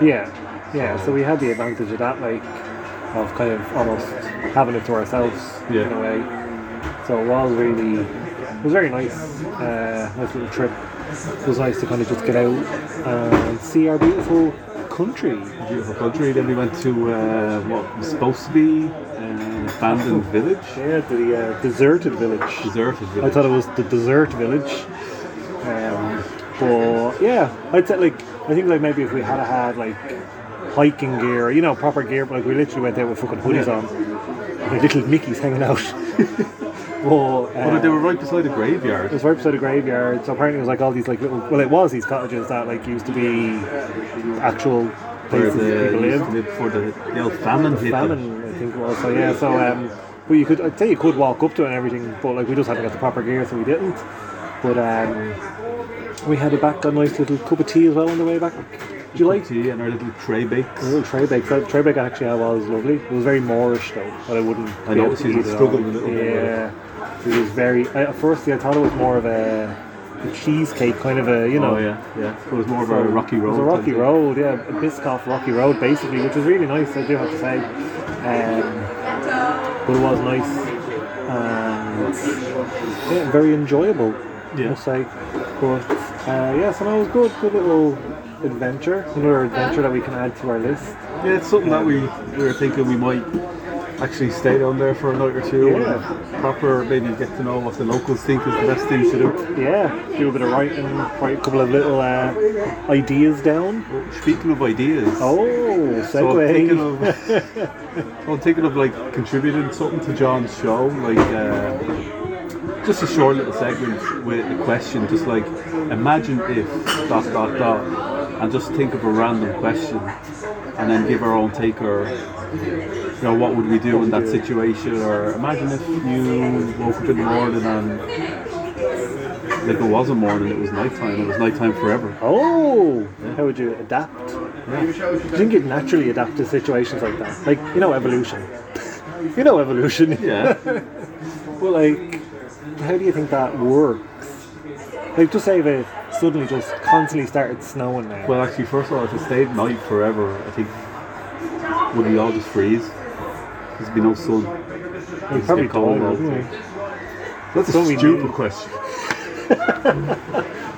Yeah, yeah. So we had the advantage of that, like, of kind of almost having it to ourselves Yeah. in a way. So it was really, it was very nice, uh, nice little trip. It was nice to kind of just get out and see our beautiful country. Beautiful country. Then we went to uh, what was supposed to be an abandoned village, Yeah, the uh, deserted village. deserted village. I thought it was the desert village. Um, but yeah, I'd say like I think like maybe if we had had like hiking gear, you know, proper gear, but like we literally went there with fucking hoodies Yeah. on, like little Mickeys hanging out. But they were right beside a graveyard. it was right beside a graveyard, so apparently it was like all these like little. Well, it was these cottages that like used to be actual places the that people lived. before the, the old famine hit them. famine, I think it was. So yeah, so um, but you could, I'd say you could walk up to it and everything, but like we just hadn't got the proper gear, so we didn't. But um, we had a back a nice little cup of tea as well on the way back. Do you like tea and our little tray bakes. a little tray bake? That tray bake actually I was lovely. It was very moreish though, but I wouldn't. I be able noticed you eat it struggled a little bit Yeah, it was very. I, at first, I thought it was more of a, a cheesecake kind of a, you know. Oh yeah, yeah. It was more of a rocky road. It was a rocky road, yeah, a Biscoff rocky road basically, which was really nice. I do have to say, um, but it was nice and yeah, very enjoyable. I Yeah. must say, but uh, yeah, so that was good. Good little adventure, another adventure that we can add to our list. Yeah, it's something that we, we were thinking we might actually stay down there for a night or two Yeah. and proper maybe get to know what the locals think is the best thing to do. Yeah, do a bit of writing, write a couple of little uh, ideas down. Speaking of ideas, Oh, so I'm thinking segue. of I'm thinking of like contributing something to John's show, like uh, just a short little segment with a question, just like imagine if dot dot dot, and just think of a random question, and then give our own take or you know what would we do in that situation, or imagine if you woke up in the morning and like it wasn't morning, it was nighttime, it was nighttime forever. Oh, how would you adapt? Do you think you'd naturally adapt to situations like that? Like, you know, evolution. you know, evolution. Yeah. But, like, how do you think that works? Like, just say if it suddenly just constantly started snowing now. Well, actually, first of all, if it stayed night forever, I think would we all just freeze? There'd been no sun. You'd probably cold all the? That's we a stupid need- question.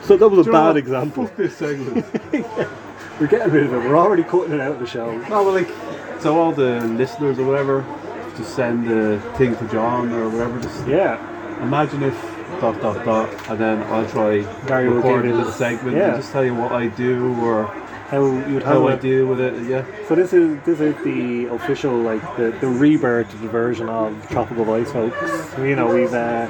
So that was a bad example. Fuck this segment. We're getting rid of it. We're already cutting it out of the show. no, but like, so all the listeners or whatever, just send a thing to John or whatever. Just Yeah. imagine if dot dot dot, and then I'll try Gary recording a segment yeah. and just tell you what I do or How you'd how I deal with it. Yeah. So this is this is the official like the, the rebirth version of Tropical Vice, folks. You know we've uh,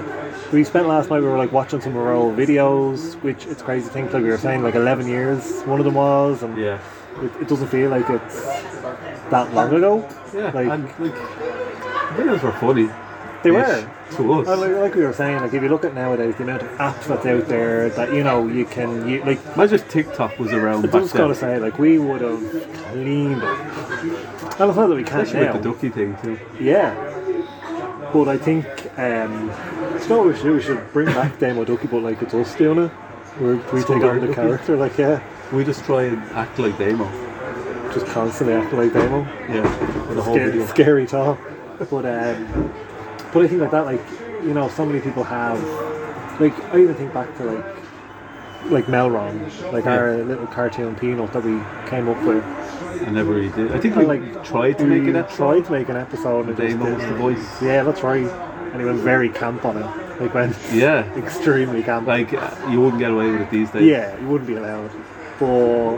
we spent last night we were like watching some of our old videos, which it's crazy to think like we were saying like 11 years one of them was, and Yeah. it, it doesn't feel like it's that long ago. Yeah. Like- and like, videos were funny. They were. to us. Like, like we were saying, like if you look at nowadays, the amount of apps that's out there that you know you can you, like Imagine if TikTok was around I just gotta say, like we would have cleaned it. And it's not that we can't Especially now. with the ducky thing too. Yeah. But I think, um, you know what we should do? We should bring back Damo Ducky, but like it's us doing it. We're, we take on the Ducky. character, like, yeah. We just try and act like Damo. Just constantly acting like Damo. Yeah. For the whole Scary, video. scary talk. but um, but I think like that, like you know, so many people have, like I even think back to like like Melron, like Yeah. our little cartoon peanut that we came up with. I never really did. I think I we like tried to make an episode. Tried to make an episode. and it Damo just was the voice. Yeah, that's right. And he went very camp on it. Like went Yeah. extremely camp. Like uh, you wouldn't get away with it these days. Yeah, you wouldn't be allowed. But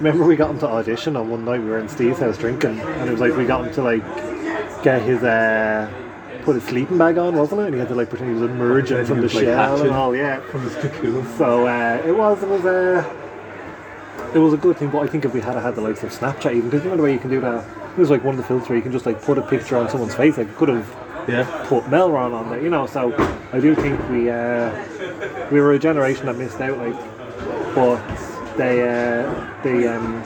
remember, we got him to audition on one night. We were in Steve's house drinking, and it was like we got him to like get his uh, put his sleeping bag on, wasn't it? And he had to like pretend he was emerging from the like, shell hatching. and all. Yeah. From his cocoon. So uh, it was it was a it was a good thing. But I think if we had had the likes of Snapchat, even because you know the way you can do that. It was like one of the filters where you can just like put a picture on someone's face. Like could have Yeah. put Melron on there, you know. So I do think we uh, we were a generation that missed out, like, but they uh, they um.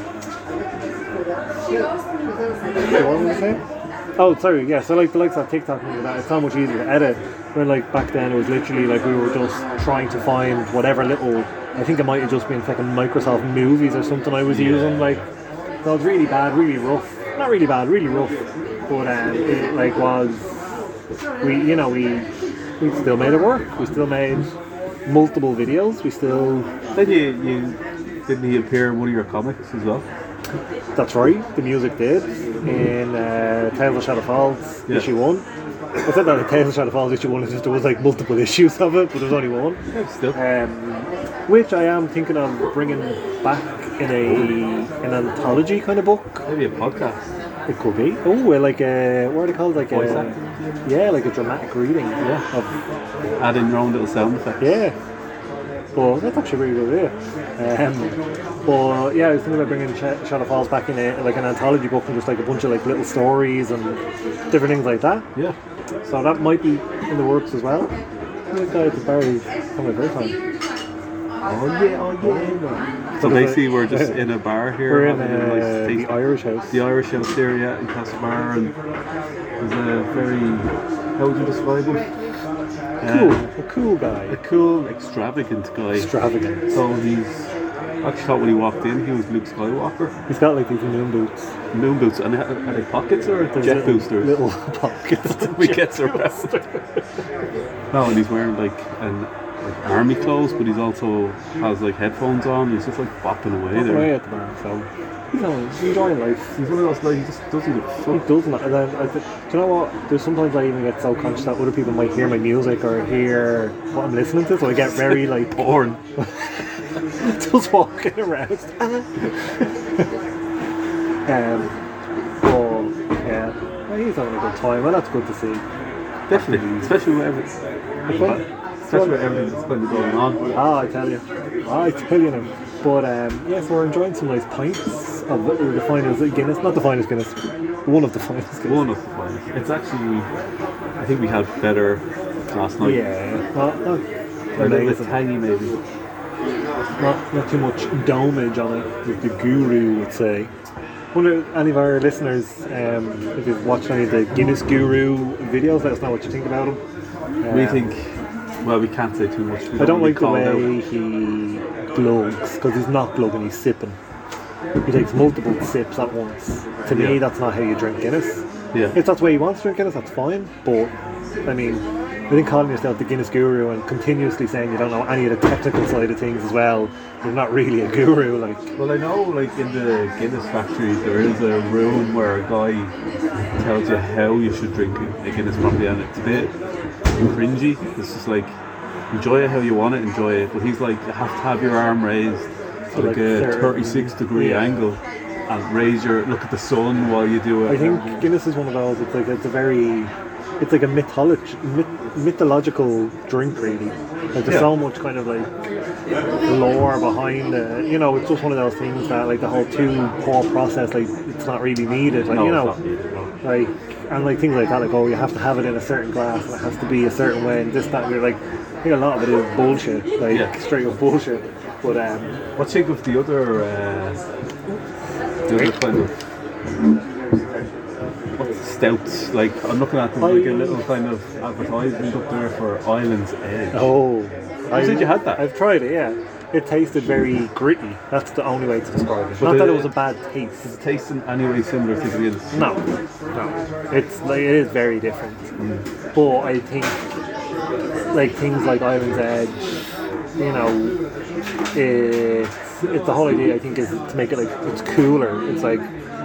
What was I saying? Oh, sorry. Yeah. So like the likes of TikTok and all that, it's so much easier to edit. When like back then it was literally like we were just trying to find whatever little. I think it might have just been fucking Microsoft Movies or something I was Yeah. using. Like, that was really bad, really rough. Not really bad, really rough. But um, it like was we you know we we still made it work. We still made multiple videos. We still Then you, you didn't he appear in one of your comics as well? That's right. The music did in uh, Tales of Shadow Falls Yeah. issue one. I said that in Tales of Shadow Falls issue one. It's just there was like multiple issues of it, but there was only one. Yeah, still. Um, which I am thinking of bringing back in a an anthology kind of book. Maybe a podcast. It could be. Oh, well, like a what are they called? Like a yeah, like a dramatic reading. Yeah. Of Add in your own little sound effects. Yeah. Well, that's actually a really good idea. Um, but yeah, I was thinking about bringing Sh- Shadow Falls back in a, like an anthology book and just like a bunch of like little stories and different things like that. Yeah. So that might be in the works as well. This guy at the bar is coming first time. Oh yeah, oh yeah. So basically, we're just in a bar here. We're in a uh, the. Irish house. the Irish house here, yeah, in Castlebar, and there's a very, how would you describe him? Cool, Uh, a cool guy, a cool, extravagant guy. Extravagant. So he's, I actually thought when he walked in, he was Luke Skywalker. He's got like these moon boots. Moon boots, and are they pockets or There's jet little, boosters? Little pockets. we gets around. no, and he's wearing like an like army clothes, but he's also has like headphones on. He's just like bopping away Away there. at the bar, so he's, on, he's enjoying life. He's one of those like he just doesn't give a He does not. And then, I th- do you know what? There's sometimes I even get so conscious that other people might hear my music or hear what I'm listening to, so I get very like Porn. just walking around. um, but yeah, well, he's having a good time, and that's good to see. Definitely, especially with everything. Especially with everything that's going on. Ah, I tell you, I tell you now. But um, yes, we're enjoying some nice pints of what we would Guinness, not the finest Guinness, one of the finest Guinness. One of the finest. It's actually, I think we had better last night. Yeah, not, not They're a little bit tangy maybe. not not too much domage on it, as the guru would say. Wonder any of our listeners, um, if you've watched any of the Guinness Guru videos, let us know what you think about. We Um, think, well, we can't say too much. We I don't really like the it out. way he glugs because he's not glugging, he's sipping. He takes multiple sips at once. To me, Yeah. that's not how you drink Guinness. Yeah. If that's the way he wants to drink Guinness, that's fine. But I mean, I think calling yourself the Guinness Guru and continuously saying you don't know any of the technical side of things as well, you're not really a guru. Like, Well, I know, like in the Guinness factory, there is a room where a guy tells you how you should drink a Guinness properly, and it's a bit cringy. It's just like enjoy it how you want it, enjoy it. But he's like, you have to have your arm raised at like like a 36 degree yeah. angle, and raise your look at the sun while you do it. I think Guinness is one of those. It's like it's a very, it's like a mythology, myth, mythological drink, really. Like there's Yeah. so much kind of like lore behind it. You know, it's just one of those things that like the whole two pour process, like it's not really needed. Like no, you it's know, not needed, no. like and like things like that. Like oh, you have to have it in a certain glass, and it has to be a certain way, and this that. And you're like, I think a lot of it is bullshit, like Yeah. straight up bullshit. But um, What think of the other, uh, the other kind of what's stouts? Like I'm looking at them like a little kind of advertisement up there for Island's Edge. oh, You said you had that? I've tried it, yeah. It tasted very gritty. That's the only way to describe it. But Not that it was a bad taste. it tasting any way similar to Guinness? No, no. It's like it is very different. But I think like things like Island's Edge, you know, it's it's the whole idea. I think is to make it like it's cooler. It's like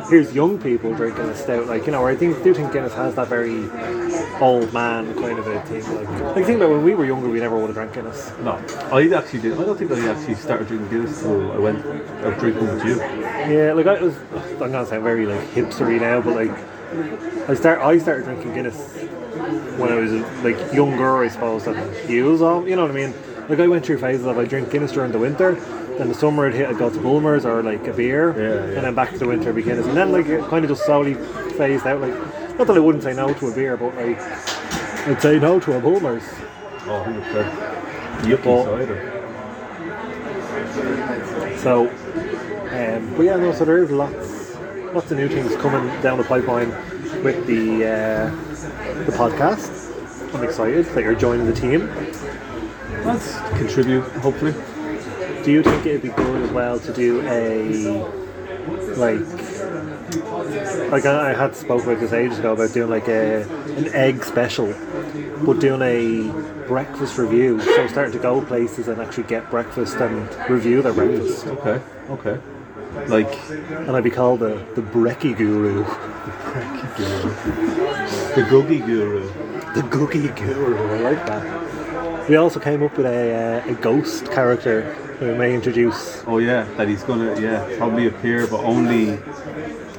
here's young people drinking a stout, like you know. I think do think Guinness has that very old man kind of a thing. Like, like think about when we were younger, we never would have drank Guinness. No, I actually did. I don't think I actually started drinking Guinness until I went out drinking with you. Yeah, like I was. I'm gonna sound very like hipstery now, but like I start. I started drinking Guinness when I was like younger, I suppose, than you was on. You know what I mean? Like I went through phases of I drink Guinness during the winter, then the summer I'd hit I'd go to Bulmers or like a beer, Yeah, yeah. and then back to the winter it'd be Guinness, and then like it kind of just slowly phased out. Like not that I wouldn't say no to a beer, but like I'd say no to a Bulmers. Oh, 100%. Yucky But- cider. So, um, but yeah, no. So there is lots, lots of new things coming down the pipeline with the uh, the podcast. I'm excited that you're joining the team. Let's contribute, hopefully. Do you think it'd be good as well to do a like like I I had spoke about this ages ago about doing like a an egg special, but doing a breakfast review. So starting to go places and actually get breakfast and review their breakfast. Okay, okay. Like, And I'd be called the Brecky Guru. the brekkie guru. the Googie Guru. The Googie Guru, I like that. We also came up with a, uh, a ghost character we may introduce. Oh, yeah, that he's gonna, yeah, probably appear, but only.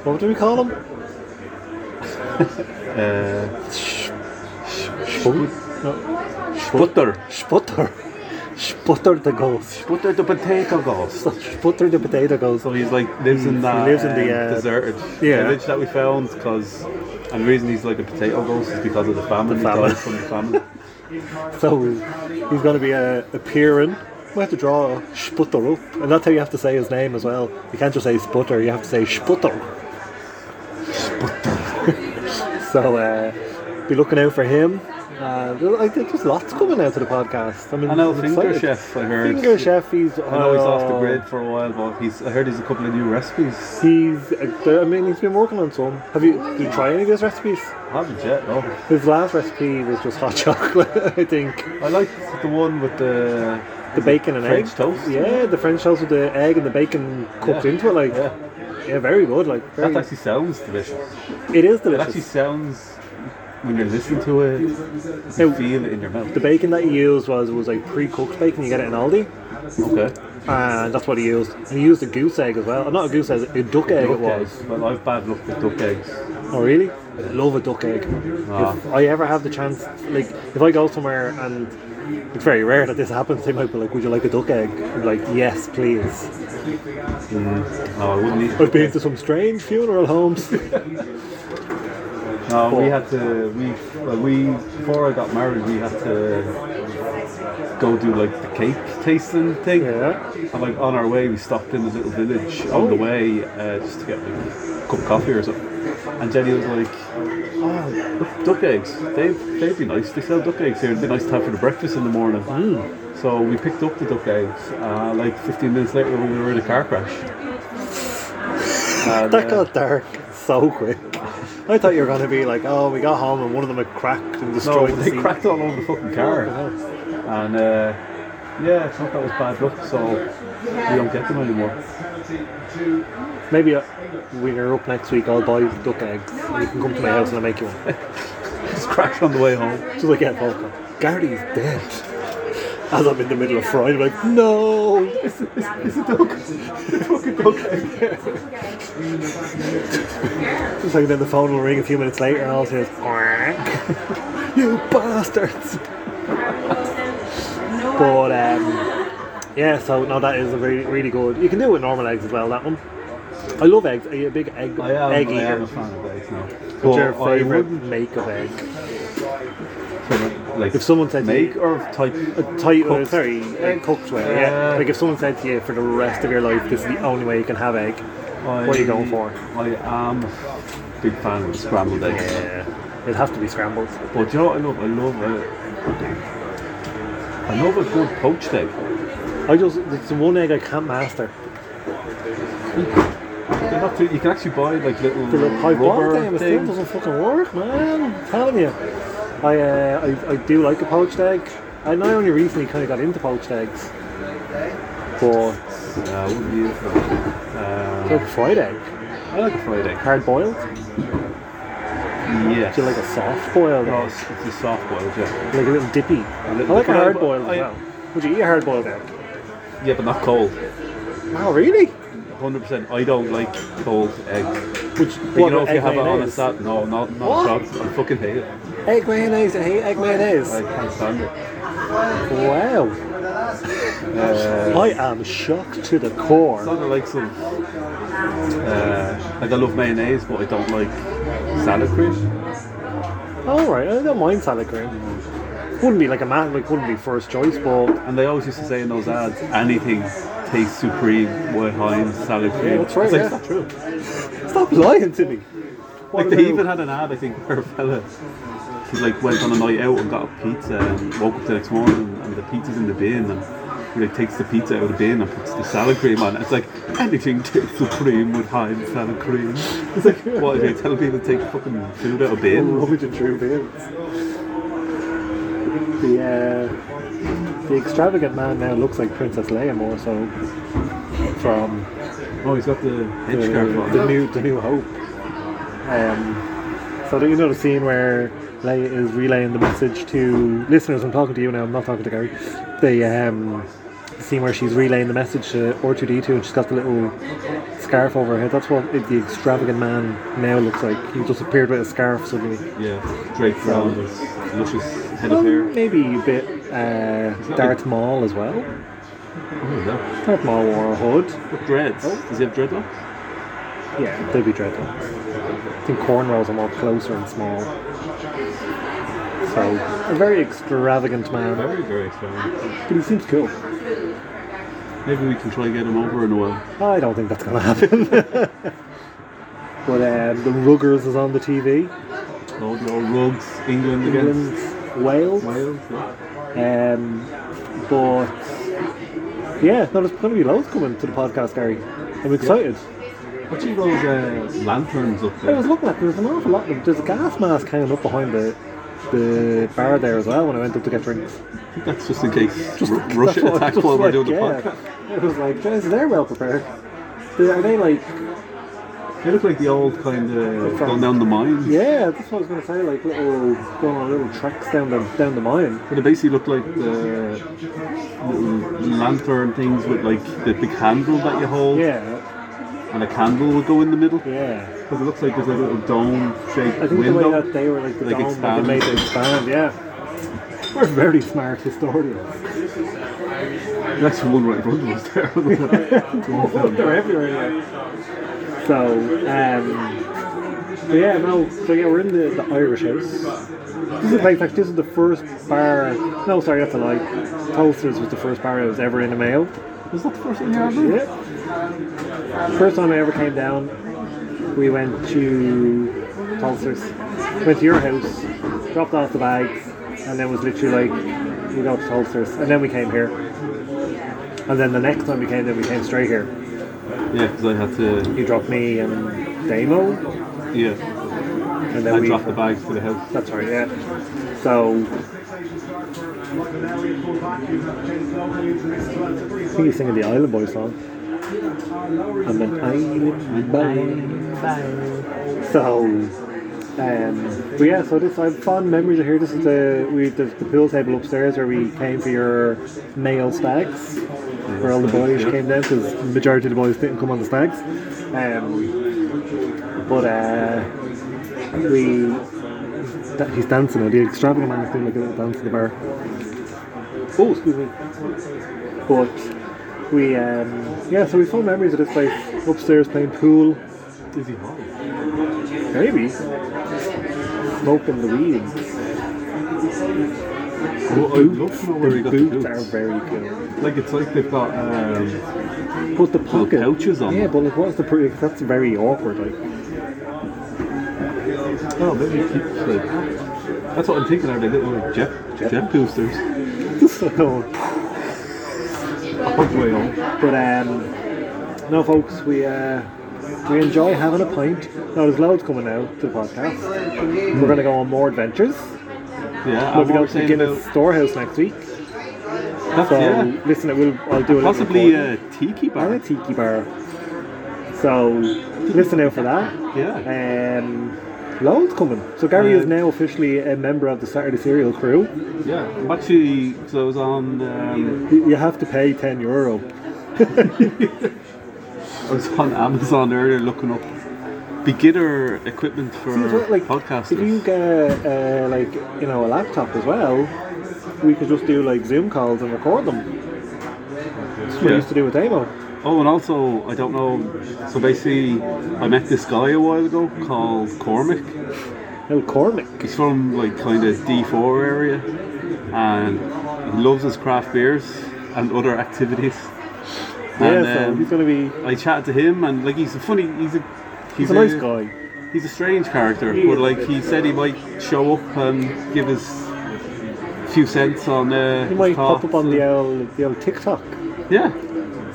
What do we call him? Uh, Sput? No. Butter. Sputter. Sputter the ghost. Butter the potato ghost. Sputter the potato ghost. So he's like lives in He that lives in the, um, uh, deserted yeah. village that we found because, and the reason he's like a potato ghost is because of the famine. The famine. From the famine. So he's going to be uh, appearing. We have to draw Sputter up, and that's how you have to say his name as well. You can't just say Sputter; you have to say Sputter. so uh, be looking out for him. Uh, think there's lots coming out to the podcast. I mean, I know Finger excited. Chef. I heard. Finger Chef. He's. I know he's off the uh, grid for a while, but he's. I heard he's a couple of new recipes. He's. uh, I mean, he's been working on some. Have you? Did you try any of his recipes? I haven't yet. No. His last recipe was just hot chocolate. I think I like the one with the the bacon and French egg toast. Yeah, the French toast with the egg and the bacon cooked Yeah. into it. Like, Yeah. yeah, very good. Like, very, That actually sounds delicious. it is It delicious. actually sounds when you're listening to it, you Now, feel it in your mouth. the bacon that he used was was like pre-cooked bacon. You get it in Aldi, Okay. and that's what he used. And he used a goose egg as well. Not a goose egg, a duck egg. Duck it was. eggs. Well, I've bad luck with duck eggs. Oh really? I love a duck egg. Ah. If I ever have the chance, like if I go somewhere and it's very rare that this happens, they might be like, "Would you like a duck egg?" I'm like, "Yes, please." No, I wouldn't eat. I've been to some strange funeral homes. No, we had to. We well, we before I got married, we had to go do like the cake tasting thing. yeah. And like on our way, we stopped in a little village on the way uh, just to get like a cup of coffee or something. And Jenny was like, "Oh, duck eggs. They they'd be nice. They sell duck eggs here. It'd be nice to have for the breakfast in the morning." So we picked up the duck eggs. Uh, like 15 minutes later, we were in a car crash. And, That uh, got dark so quick. I thought you were going to be like, oh, we got home and one of them had cracked and no, destroyed the they seat. cracked all over the fucking car. And uh, yeah, I thought that was bad luck. So we don't get them anymore. Maybe uh, when you're up next week, I'll buy duck eggs and you can come to my house and I'll make you one. Just crashed on the way home. Just like, yeah, Volker. Gardy's dead. As I'm in the middle of frying, I'm like, no! It's, it's, it's a duck. It's fucking duck egg. Just like then the phone will ring a few minutes later and says, "Quack." you bastards! but, um, yeah, so no, that is a really, really good. You can do it with normal eggs as well, that one. I love eggs. Are you a big egg, I am, egg I eater? am a fan of eggs now. What's your I favourite wouldn't- make of egg? Like If someone said to make you- or type A tight, uh, Cooked. sorry, uh, cooked way. Yeah. Uh, Like if someone said to you for the rest of your life, this is the only way you can have egg. What are you going for? I am a big fan of scrambled eggs. Yeah, it'd have to be scrambled. But you know what I love? I love a, I love a good poached egg. I just it's the one egg I can't master. They're not too, you can actually buy like little, The little rubber ball game, it things. doesn't fucking work, man. I'm telling you. I, uh, I I do like a poached egg. And I only recently kind of got into poached eggs. But Yeah, I wouldn't use them. I like Uh, a fried egg. I like a fried egg. Hard boiled. Yeah. Do you like a soft boiled No, it's, it's a soft boiled, yeah. Like a little dippy. A I little like a hard boiled as well. Would you eat a hard boiled egg? Yeah, but not cold. Oh, really? 100%. I don't like cold eggs. Which, But you know, if you have it on a mayonnaise? sat, no, not not What? shots. I fucking hate it. Egg mayonnaise, I hate egg mayonnaise. I can't stand it. Wow. Uh, I am shocked to the core. sort of like some. Uh, like I love mayonnaise, but I don't like salad cream. Alright, I don't mind salad cream. Wouldn't be like a man, like wouldn't be first choice, but And they always used to say in those ads, anything tastes supreme with Heinz salad cream. Yeah, that's right, like, yeah. not true. stop lying to me. What Like they even had an ad, I think, where a fella he like went on a night out and got a pizza and woke up the next morning and the pizza's in the bin and he like takes the pizza out of the bin and puts the salad cream on. it. It's like anything tastes supreme with Heinz salad cream. It's like what if you tell people to take fucking food out of a bin? rummaging through bins. The uh, the extravagant man now looks like Princess Leia more so from Oh, he's got the the, the new the new hope. Um, so do you know the scene where Leia is relaying the message to listeners? I'm talking to you now. I'm not talking to Gary. The um, scene where she's relaying the message to R2D2 and she's got the little scarf over her head. That's what the extravagant man now looks like. He just appeared with a scarf suddenly. Yeah, draped around his luscious head Well, of hair. maybe a bit uh, Darth Maul as well. Oh, yeah. Darth Maul wore a hood. With dreads. Does he have dreadlocks? Yeah, they'd be dreadlocks. I think cornrows are more closer and small. So, a very extravagant man. Very, very extravagant. But he seems cool. Maybe we can try and get him over in a while. I don't think that's going to happen. but um, the Ruggers is on the TV. Oh, the old rugs, England against England, Wales. Wales. yeah. Um, but yeah, no, there's going to be loads coming to the podcast, Gary. I'm excited. What's those uh, lanterns up I there? was looking at there's an awful lot of them. There's a gas mask hanging up behind the the bar there as well when I went up to get drinks. That's just in case Just- R- Russia attacks while we're like, doing the yeah. podcast. It was like, Jesus, they're well prepared. Are they like, They look like the old kind of going down the mine. yeah, that's what I was going to say, like little, going on little tracks down the, down the mine. But they basically look like the little lantern things with like the big handle that you hold, Yeah, and a candle would go in the middle. yeah. Because it looks like there's a little dome-shaped window. I think the window. way that they were like the Like dome, like expand. they made it expand, yeah. We're very smart historians. That's the one right in front of us there. They're everywhere. So, um, so yeah, no, so yeah, we're in the, the Irish house. This is like, like this is the first bar. No, sorry, that's a lie. Toasters was the first bar I was ever in a Mayo. Was that the first thing you ever? Yeah. First time I ever came down, we went to Toasters. Went to your house, dropped off the bags, and then was literally like, we go to Toasters, and then we came here. And then the next time we came, then we came straight here. Yeah, because I had to. He dropped me and Damo, Yeah, and then I we dropped the bags to the house. That's right, yeah. So I think he's singing the Island Boy song. I'm an island boy. So, um, but yeah, so this I have fond memories of here. This is the we the, the pool table upstairs where we came for your male stags, where all the boys came down because the majority of the boys didn't come on the stags. Um, but uh, we that, he's dancing now. The extravagant man is doing like a little dance in the bar. Oh, excuse me. But we, um, yeah, so we fond memories of this place upstairs playing pool. Dizzy Hall. Maybe smoking the weed. Oh, I'd love the boots are very good. Like it's like they've got um, But the pocket pouches on Yeah, them. but like, what's the? Pre- that's very awkward. Like, oh maybe keep like that's what I'm thinking. Are they little like jet jet, boosters? so On the way home. But um, no, folks, we uh, we enjoy having a pint. Now there's loads coming out to the podcast. We're going to go on more adventures. Yeah, We'll be going to saying Guinness about- Storehouse next week. That's, So yeah. listen, we'll I'll do a Possibly a tiki bar. a tiki bar. So listen out for that. Yeah. Um, loads coming. So Gary is Um, now officially a member of the Saturday Serial crew. Yeah. I'm actually, so I was on, um, You you have to pay ten euro. I was on Amazon earlier looking up beginner equipment for See, what, like podcasters. if you get uh, like you know a laptop as well, we could just do like Zoom calls and record them. That's what we used to do with Amo. Oh, and also, I don't know. So basically, I met this guy a while ago called Cormac. No Cormac. He's from like kind of D4 area, and he loves his craft beers and other activities. Yeah, so um, he's gonna be. I chatted to him, and like he's a funny. He's a He's a nice guy. He's a strange character, He but like he said he might show up and give us a few cents on. Uh, He might his pop up on the old the old TikTok. Yeah,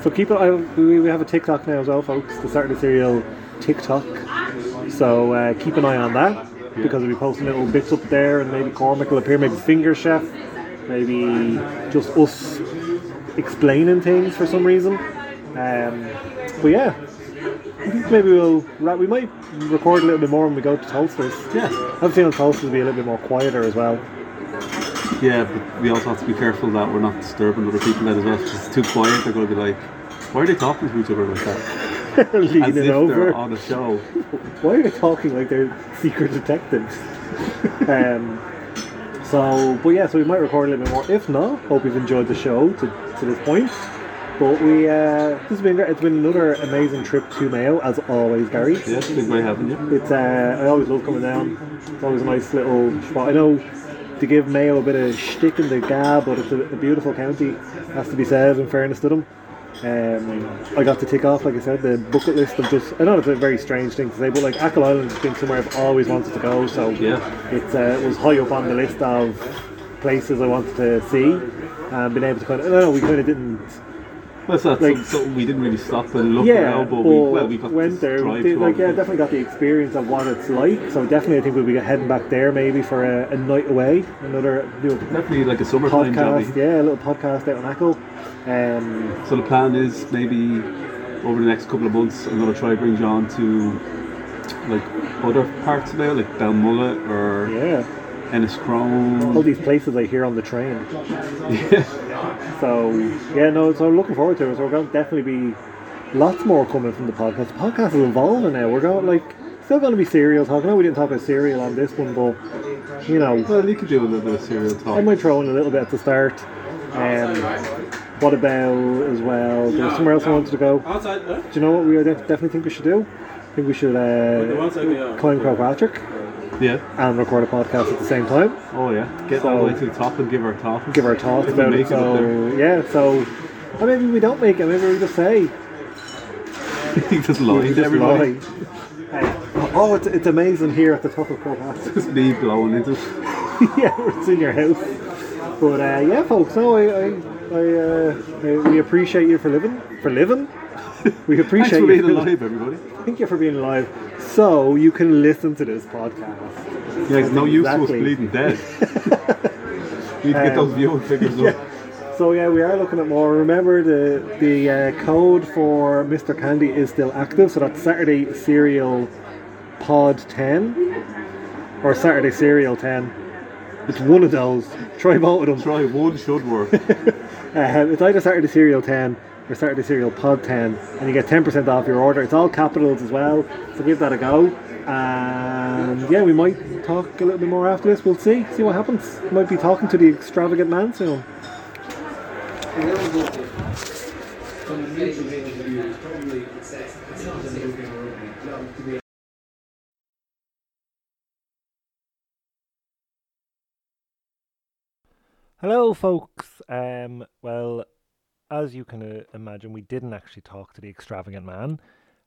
So keep it. I, we, we have a TikTok now as well, folks. The Saturday Serial TikTok. So uh, keep an eye on that because we'll be posting little bits up there, and maybe Cormac will appear, maybe Finger Chef, maybe just us explaining things for some reason. Um, but yeah, I think maybe we'll we might record a little bit more when we go to Toasters. yeah, I have a feeling Toasters will be a little bit more quieter as well. yeah. But we also have to be careful that we're not disturbing other people then as well. If it's too quiet, they're going to be like, "Why are they talking to each other like that?" As if over. they're on a show. Why are they talking like they're secret detectives? um, so, but yeah, so we might record a little bit more. If not, hope you've enjoyed the show to, to this point. But we, uh, this has been great. It's been another amazing trip to Mayo, as always, Gary. Yeah, it's been great having you. It's uh, I always love coming down. It's always a nice little spot. I know to give Mayo a bit of shtick in the gab, but it's a, a beautiful county. Has to be said in fairness to them. Um, I got to tick off, like I said, the bucket list of just. I know it's a very strange thing to say, but like Achill Island has been somewhere I've always wanted to go. So Yeah. uh, it was high up on the list of places I wanted to see, and being able to kind of. No, we kind of didn't Well, so that's Like- some- something we didn't really stop and look yeah, around, but we, well, we got went there. Did, like, yeah, definitely got the experience of what it's like. So definitely, I think we'll be heading back there maybe for a, a night away, another Definitely like a summertime podcast. jobby. Yeah, a little podcast out in Achill. Um, So the plan is maybe over the next couple of months, I'm going to try to bring John to like other parts of it, like Belmullet or yeah, Ennis all these places I hear on the train. Yeah. So yeah, no. So I'm looking forward to it. So we're going to definitely be lots more coming from the podcast. The podcast is evolving now. We're going like still going to be serial talk. I know we didn't talk about serial on this one, but you know. Well, you could do a little bit of serial talk. I might throw in a little bit at the start. Um, what about as well? There's somewhere else I wanted to go. Outside, what? Do you know what we def- definitely think we should do? I think we should uh, climb Croagh Patrick Yeah. and record a podcast at the same time. Oh yeah. Get all the way to the top and give our thoughts. Give our thoughts we about it. make it So yeah, so or maybe we don't make it. Maybe we just say he just we lied to just everybody. lie. Hey, Oh, it's, it's amazing here at the top of Patrick. Just me blowing into it. yeah, it's in your house. But uh, yeah, folks, no, I, I, I, uh, we appreciate you for living, for living. We Thanks appreciate for you being alive, everybody. Thank you for being alive, so you can listen to this podcast. Yeah, it's no use to us bleeding dead. we need to get Um, those viewing figures up. So yeah, we are looking at more. Remember the the uh, code for Mr. Candy is still active, so that's Saturday Serial Pod ten or Saturday Serial ten. It's one of those. Try both of them. Try one should work. Uh, it's either Saturday Serial 10 or Saturday Serial Pod 10, and you get 10% off your order. It's all capitals as well, so give that a go. And yeah, we might talk a little bit more after this. We'll see, see what happens. Might be talking to the extravagant man soon. Hello, folks. Um, well, as you can uh, imagine, we didn't actually talk to the extravagant man.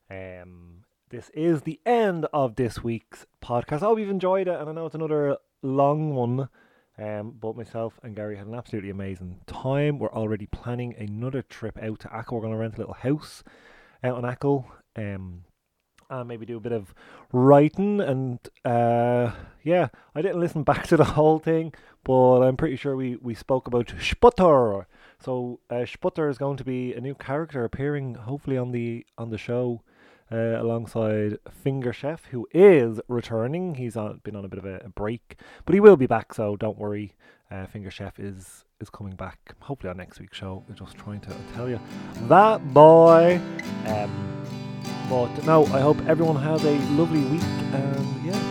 Um, this is the end of this week's podcast. I hope you've enjoyed it, and I know it's another long one. Um, but myself and Gary had an absolutely amazing time. We're already planning another trip out to Achill. We're going to rent a little house out on Achill. Um, and maybe do a bit of writing and uh, yeah, I didn't listen back to the whole thing, but I'm pretty sure we, we spoke about Sputter. So uh, Sputter is going to be a new character appearing hopefully on the on the show uh, alongside Finger Chef, who is returning. He's on been on a bit of a, a break, but he will be back. So don't worry. Uh, Finger Chef is is coming back hopefully on next week's show. I'm just trying to tell you that boy. Um, but no, I hope everyone has a lovely week and yeah,